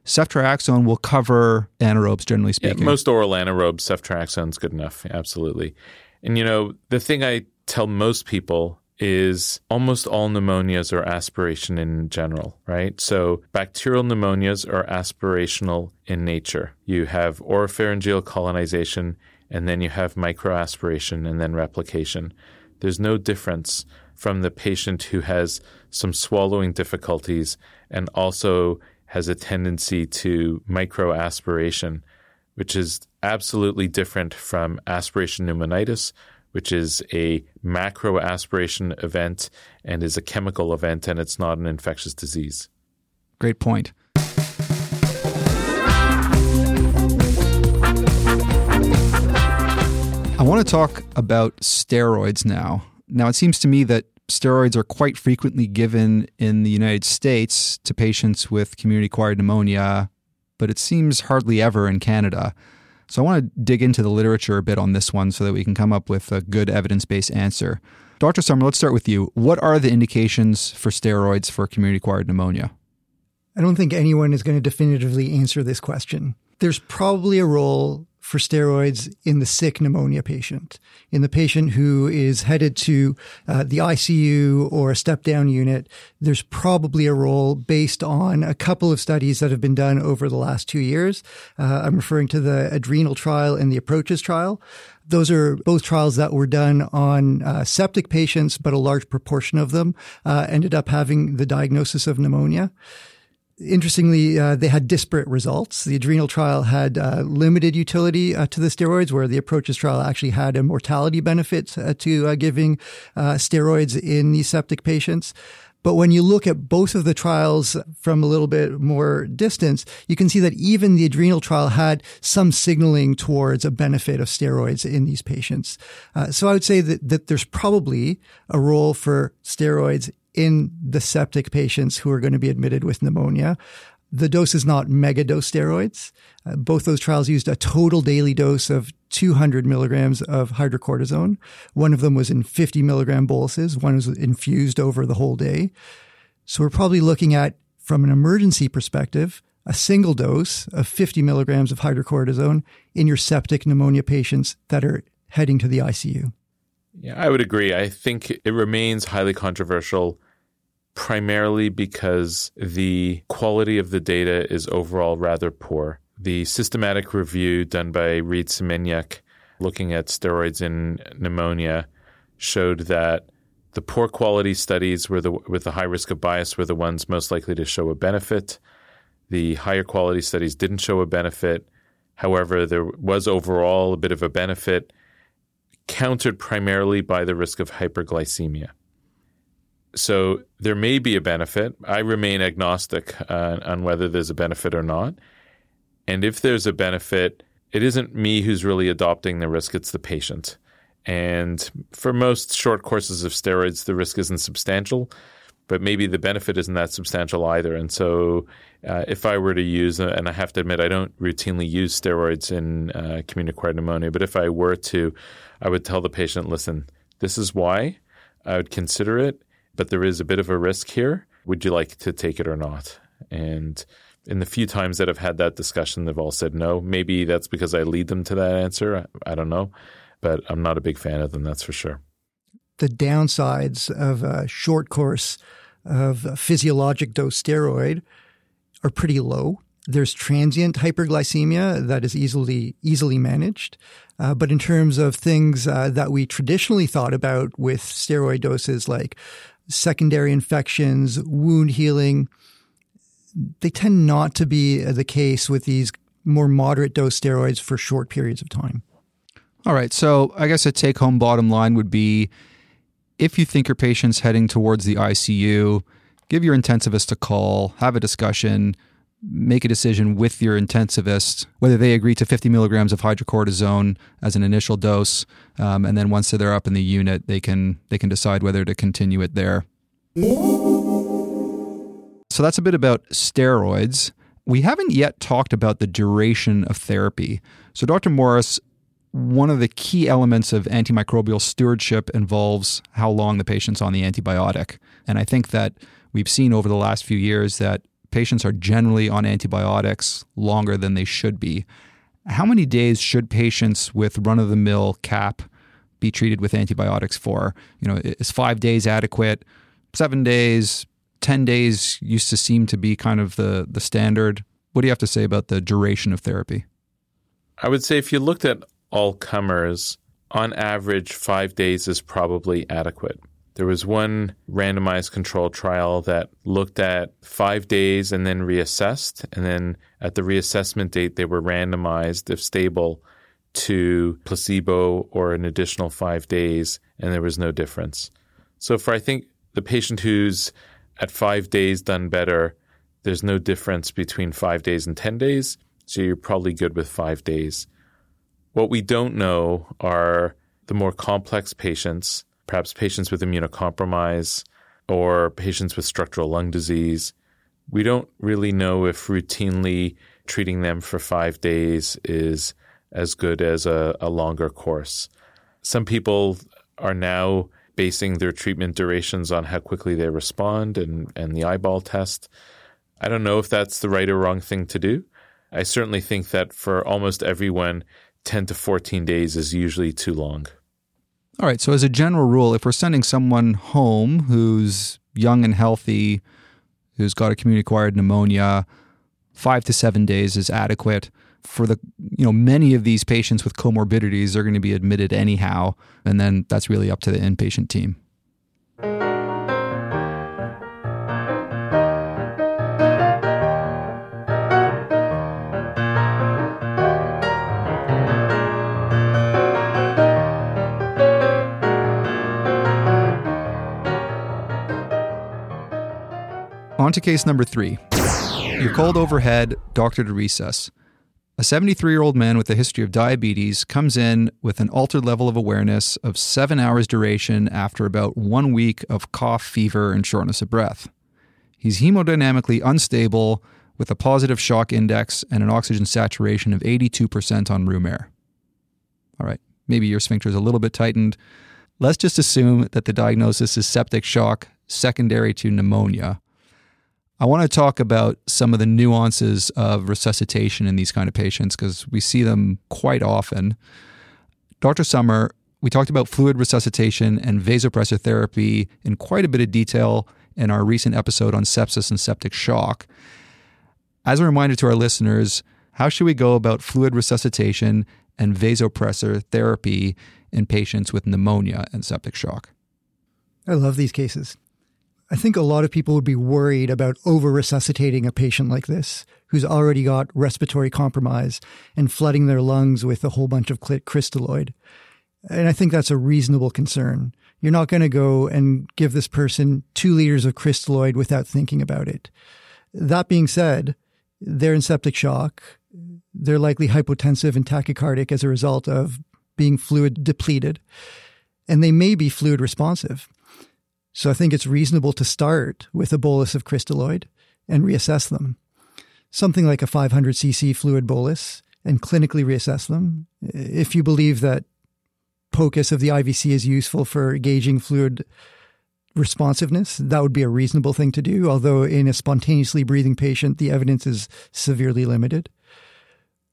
Ceftriaxone will cover anaerobes, generally speaking. Yeah, most oral anaerobes, ceftriaxone is good enough. Absolutely. And you know, the thing I tell most people is almost all pneumonias are aspiration in general, right? So bacterial pneumonias are aspirational in nature. You have oropharyngeal colonization, and then you have microaspiration and then replication. There's no difference from the patient who has some swallowing difficulties and also has a tendency to microaspiration, which is absolutely different from aspiration pneumonitis, which is a macro aspiration event and is a chemical event and it's not an infectious disease. Great point. I want to talk about steroids now. Now, it seems to me that steroids are quite frequently given in the United States to patients with community acquired pneumonia, but it seems hardly ever in Canada. So I want to dig into the literature a bit on this one so that we can come up with a good evidence based answer. Dr. Sommer, let's start with you. What are the indications for steroids for community acquired pneumonia? I don't think anyone is going to definitively answer this question. There's probably a role for steroids in the sick pneumonia patient, in the patient who is headed to uh, the ICU or a step down unit. There's probably a role based on a couple of studies that have been done over the last two years. Uh, I'm referring to the adrenal trial and the APROCCHSS trial. Those are both trials that were done on uh, septic patients, but a large proportion of them uh, ended up having the diagnosis of pneumonia. Interestingly, uh, they had disparate results. The adrenal trial had uh, limited utility uh, to the steroids, where the APROCCHSS trial actually had a mortality benefit uh, to uh, giving uh, steroids in these septic patients. But when you look at both of the trials from a little bit more distance, you can see that even the adrenal trial had some signaling towards a benefit of steroids in these patients. Uh, so I would say that, that there's probably a role for steroids in the septic patients who are going to be admitted with pneumonia. The dose is not mega dose steroids. Uh, both those trials used a total daily dose of 200 milligrams of hydrocortisone. One of them was in 50 milligram boluses. One was infused over the whole day. So we're probably looking at, from an emergency perspective, a single dose of 50 milligrams of hydrocortisone in your septic pneumonia patients that are heading to the ICU. Yeah, I would agree. I think it remains highly controversial primarily because the quality of the data is overall rather poor. The systematic review done by Reed Siemieniuk looking at steroids in pneumonia showed that the poor quality studies were the, with the high risk of bias were the ones most likely to show a benefit. The higher quality studies didn't show a benefit. However, there was overall a bit of a benefit, countered primarily by the risk of hyperglycemia. So there may be a benefit. I remain agnostic uh, on whether there's a benefit or not. And if there's a benefit, it isn't me who's really adopting the risk, it's the patient. And for most short courses of steroids, the risk isn't substantial, but maybe the benefit isn't that substantial either. And so, uh, if I were to use, uh, and I have to admit, I don't routinely use steroids in uh, community acquired pneumonia, but if I were to, I would tell the patient, listen, this is why I would consider it but there is a bit of a risk here. Would you like to take it or not? And in the few times that I've had that discussion, they've all said no. Maybe that's because I lead them to that answer. I don't know, but I'm not a big fan of them, that's for sure. The downsides of a short course of physiologic dose steroid are pretty low. There's transient hyperglycemia that is easily easily managed, uh, but in terms of things uh, that we traditionally thought about with steroid doses, like secondary infections, wound healing, they tend not to be the case with these more moderate dose steroids for short periods of time. All right. So I guess a take home bottom line would be if you think your patient's heading towards the ICU, give your intensivist a call, have a discussion, make a decision with your intensivist whether they agree to 50 milligrams of hydrocortisone as an initial dose, um, and then once they're up in the unit, they can they can decide whether to continue it there. So that's a bit about steroids. we haven't yet talked about the duration of therapy. So, Dr. Morris, one of the key elements of antimicrobial stewardship involves how long the patient's on the antibiotic. And I think that we've seen over the last few years that patients are generally on antibiotics longer than they should be. How many days should patients with run of the mill CAP be treated with antibiotics for? You know, is five days adequate? Seven days, 10 days used to seem to be kind of the, the standard. What do you have to say about the duration of therapy? I would say if you looked at all comers, on average, five days is probably adequate. There was one randomized control trial that looked at five days and then reassessed. And then at the reassessment date, they were randomized, if stable, to placebo or an additional five days, and there was no difference. So, for I think the patient who's at five days done better, there's no difference between five days and 10 days. So, you're probably good with five days. What we don't know are the more complex patients, perhaps patients with immunocompromise or patients with structural lung disease. We don't really know if routinely treating them for five days is as good as a, a longer course. Some people are now basing their treatment durations on how quickly they respond and, and the eyeball test. I don't know if that's the right or wrong thing to do. I certainly think that for almost everyone, 10 to 14 days is usually too long. All right. So, as a general rule, if we're sending someone home who's young and healthy, who's got a community acquired pneumonia, five to seven days is adequate. For the, you know, many of these patients with comorbidities, they're going to be admitted anyhow. And then that's really up to the inpatient team. On to case number three. You're called overhead, doctor to resus. A 73 year old man with a history of diabetes comes in with an altered level of awareness of seven hours duration after about one week of cough, fever, and shortness of breath. He's hemodynamically unstable with a positive shock index and an oxygen saturation of 82% on room air. All right, maybe your sphincter is a little bit tightened. Let's just assume that the diagnosis is septic shock secondary to pneumonia I want to talk about some of the nuances of resuscitation in these kind of patients because we see them quite often. Dr. Sommer, we talked about fluid resuscitation and vasopressor therapy in quite a bit of detail in our recent episode on sepsis and septic shock. As a reminder to our listeners, how should we go about fluid resuscitation and vasopressor therapy in patients with pneumonia and septic shock? I love these cases. I think a lot of people would be worried about over resuscitating a patient like this who's already got respiratory compromise and flooding their lungs with a whole bunch of crystalloid. And I think that's a reasonable concern. You're not going to go and give this person two liters of crystalloid without thinking about it. That being said, they're in septic shock. They're likely hypotensive and tachycardic as a result of being fluid depleted, and they may be fluid responsive. So I think it's reasonable to start with a bolus of crystalloid and reassess them. Something like a 500 cc fluid bolus and clinically reassess them. If you believe that POCUS of the IVC is useful for gauging fluid responsiveness, that would be a reasonable thing to do. Although in a spontaneously breathing patient, the evidence is severely limited.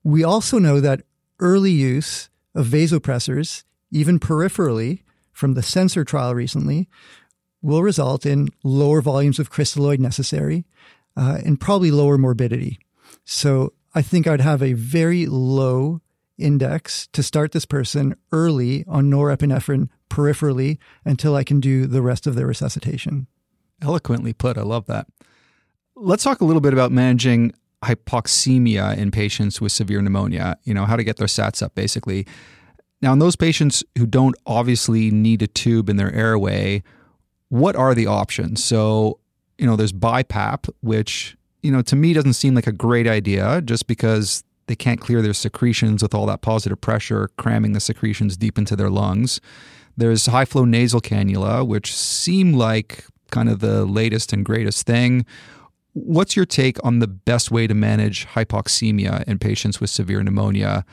We also know that early use of vasopressors, even peripherally, from the CENSER trial recently, will result in lower volumes of crystalloid necessary uh, and probably lower morbidity. So I think I'd have a very low index to start this person early on norepinephrine peripherally until I can do the rest of their resuscitation. Eloquently put. I love that. Let's talk a little bit about managing hypoxemia in patients with severe pneumonia, you know, how to get their sats up basically. Now, in those patients who don't obviously need a tube in their airway, what are the options? So, you know, there's BiPAP, which, you know, to me doesn't seem like a great idea just because they can't clear their secretions with all that positive pressure cramming the secretions deep into their lungs. There's high flow nasal cannula, which seem like kind of the latest and greatest thing. what's your take on the best way to manage hypoxemia in patients with severe pneumonia,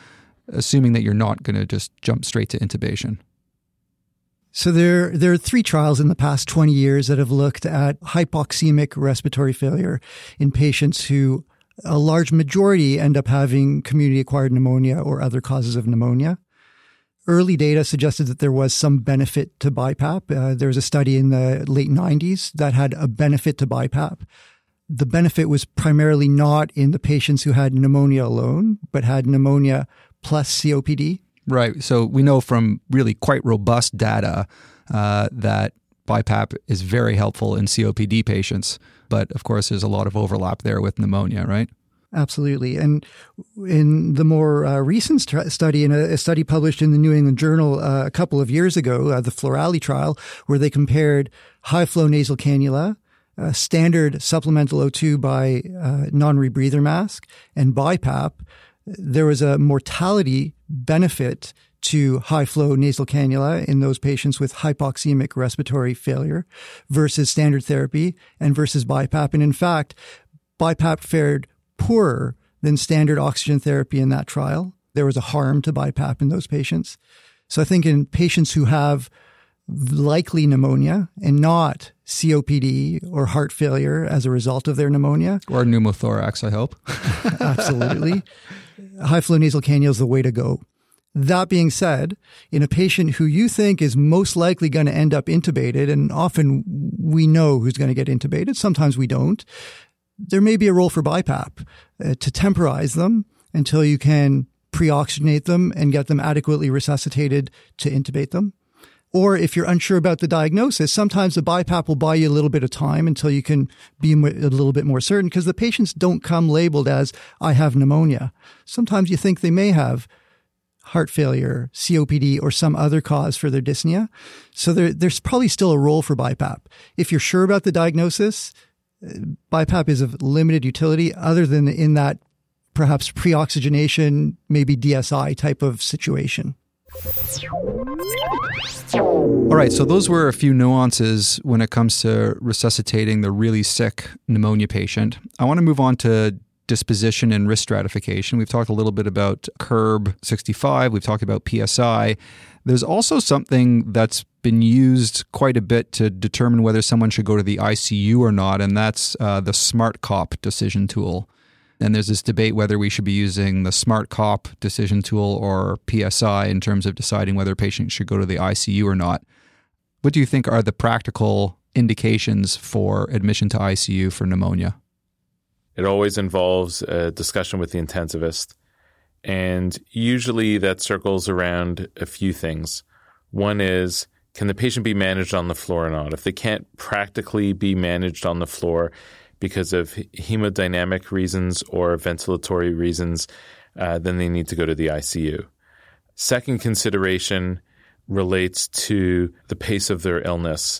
assuming that you're not going to just jump straight to intubation? So there, there are three trials in the past 20 years that have looked at hypoxemic respiratory failure in patients who a large majority end up having community acquired pneumonia or other causes of pneumonia. Early data suggested that there was some benefit to BiPAP. Uh, there was a study in the late 90s that had a benefit to BiPAP. The benefit was primarily not in the patients who had pneumonia alone, but had pneumonia plus COPD. Right. So we know from really quite robust data uh, that BiPAP is very helpful in COPD patients. But of course, there's a lot of overlap there with pneumonia, right? Absolutely. And in the more uh, recent st- study, in a, a, study published in the New England Journal uh, a couple of years ago, uh, the Florali trial, where they compared high flow nasal cannula, uh, standard supplemental O2 by uh, non rebreather mask, and BiPAP, there was a mortality benefit to high flow nasal cannula in those patients with hypoxemic respiratory failure versus standard therapy and versus BiPAP. And in fact, BiPAP fared poorer than standard oxygen therapy in that trial. There was a harm to BiPAP in those patients. So I think in patients who have likely pneumonia and not COPD or heart failure as a result of their pneumonia. Or pneumothorax, I hope. Absolutely. High flow nasal cannula is the way to go. That being said, in a patient who you think is most likely going to end up intubated, and often we know who's going to get intubated, sometimes we don't, there may be a role for BiPAP uh, to temporize them until you can pre-oxygenate them and get them adequately resuscitated to intubate them. Or if you're unsure about the diagnosis, sometimes the BiPAP will buy you a little bit of time until you can be a little bit more certain because the patients don't come labeled as, I have pneumonia. Sometimes you think they may have heart failure, COPD, or some other cause for their dyspnea. So there, there's probably still a role for BiPAP. If you're sure about the diagnosis, uh, BiPAP is of limited utility other than in that perhaps pre-oxygenation, maybe DSI type of situation. All right, so those were a few nuances when it comes to resuscitating the really sick pneumonia patient. I want to move on to disposition and risk stratification. We've talked a little bit about CURB 65, we've talked about PSI. There's also something that's been used quite a bit to determine whether someone should go to the ICU or not, and that's uh, the SMART-COP decision tool. And there's this debate whether we should be using the SMART-COP decision tool or PSI in terms of deciding whether patients should go to the ICU or not. What do you think are the practical indications for admission to ICU for pneumonia? It always involves a discussion with the intensivist. And usually that circles around a few things. One is can the patient be managed on the floor or not? If they can't practically be managed on the floor, because of hemodynamic reasons or ventilatory reasons, uh, then they need to go to the ICU. Second consideration relates to the pace of their illness.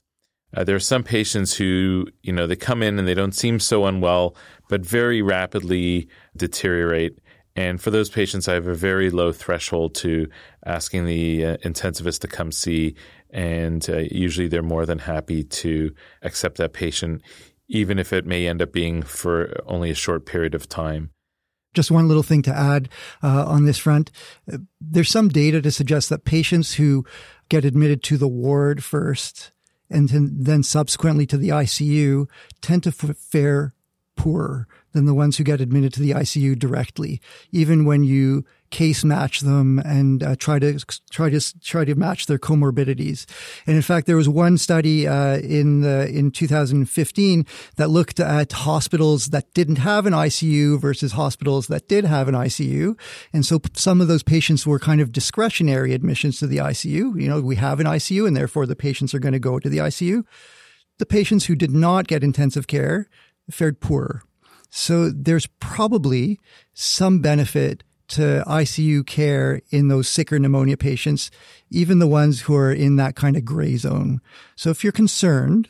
Uh, there are some patients who, you know, they come in and they don't seem so unwell, but very rapidly deteriorate. And for those patients, I have a very low threshold to asking the uh, intensivist to come see. And uh, usually they're more than happy to accept that patient, even if it may end up being for only a short period of time. Just one little thing to add uh, on this front. There's some data to suggest that patients who get admitted to the ward first and then subsequently to the ICU tend to fare poorer than the ones who get admitted to the ICU directly, even when you case match them and uh, try to try to try to match their comorbidities. And in fact, there was one study uh, in the in 2015 that looked at hospitals that didn't have an ICU versus hospitals that did have an ICU. And so some of those patients were kind of discretionary admissions to the ICU. You know, we have an ICU, and therefore the patients are going to go to the ICU. The patients who did not get intensive care fared poorer. So there's probably some benefit to ICU care in those sicker pneumonia patients, even the ones who are in that kind of gray zone. So if you're concerned,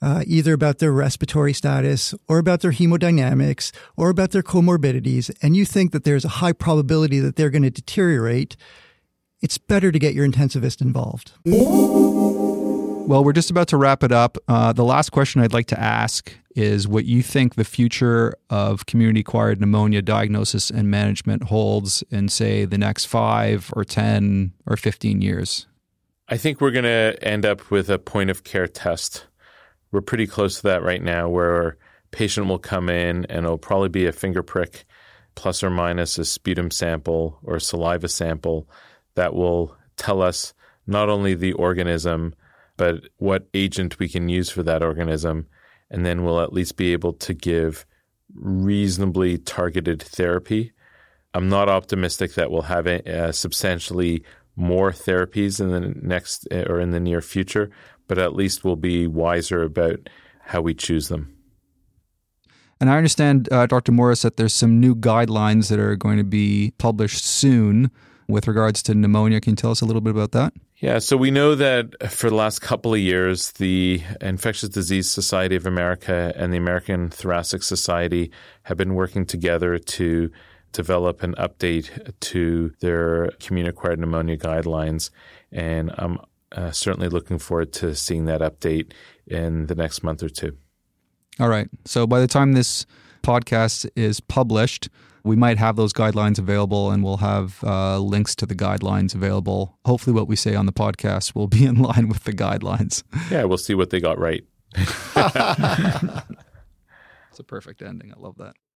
uh, either about their respiratory status or about their hemodynamics or about their comorbidities, and you think that there's a high probability that they're going to deteriorate, it's better to get your intensivist involved. Well, we're just about to wrap it up. Uh, the last question I'd like to ask is what you think the future of community acquired pneumonia diagnosis and management holds in, say, the next five or 10 or 15 years. I think we're going to end up with a point of care test. We're pretty close to that right now, where a patient will come in and it'll probably be a finger prick plus or minus a sputum sample or saliva sample that will tell us not only the organism, but what agent we can use for that organism. And then we'll at least be able to give reasonably targeted therapy. I'm not optimistic that we'll have a, substantially more therapies in the next or in the near future, but at least we'll be wiser about how we choose them. And I understand, uh, Dr. Morris, that there's some new guidelines that are going to be published soon with regards to pneumonia. Can you tell us a little bit about that? Yeah, so we know that for the last couple of years, the Infectious Disease Society of America and the American Thoracic Society have been working together to develop an update to their community acquired pneumonia guidelines. And I'm uh, certainly looking forward to seeing that update in the next month or two. All right. So by the time this podcast is published, we might have those guidelines available and we'll have uh, links to the guidelines available. Hopefully, what we say on the podcast will be in line with the guidelines. Yeah, we'll see what they got right. it's a perfect ending. I love that.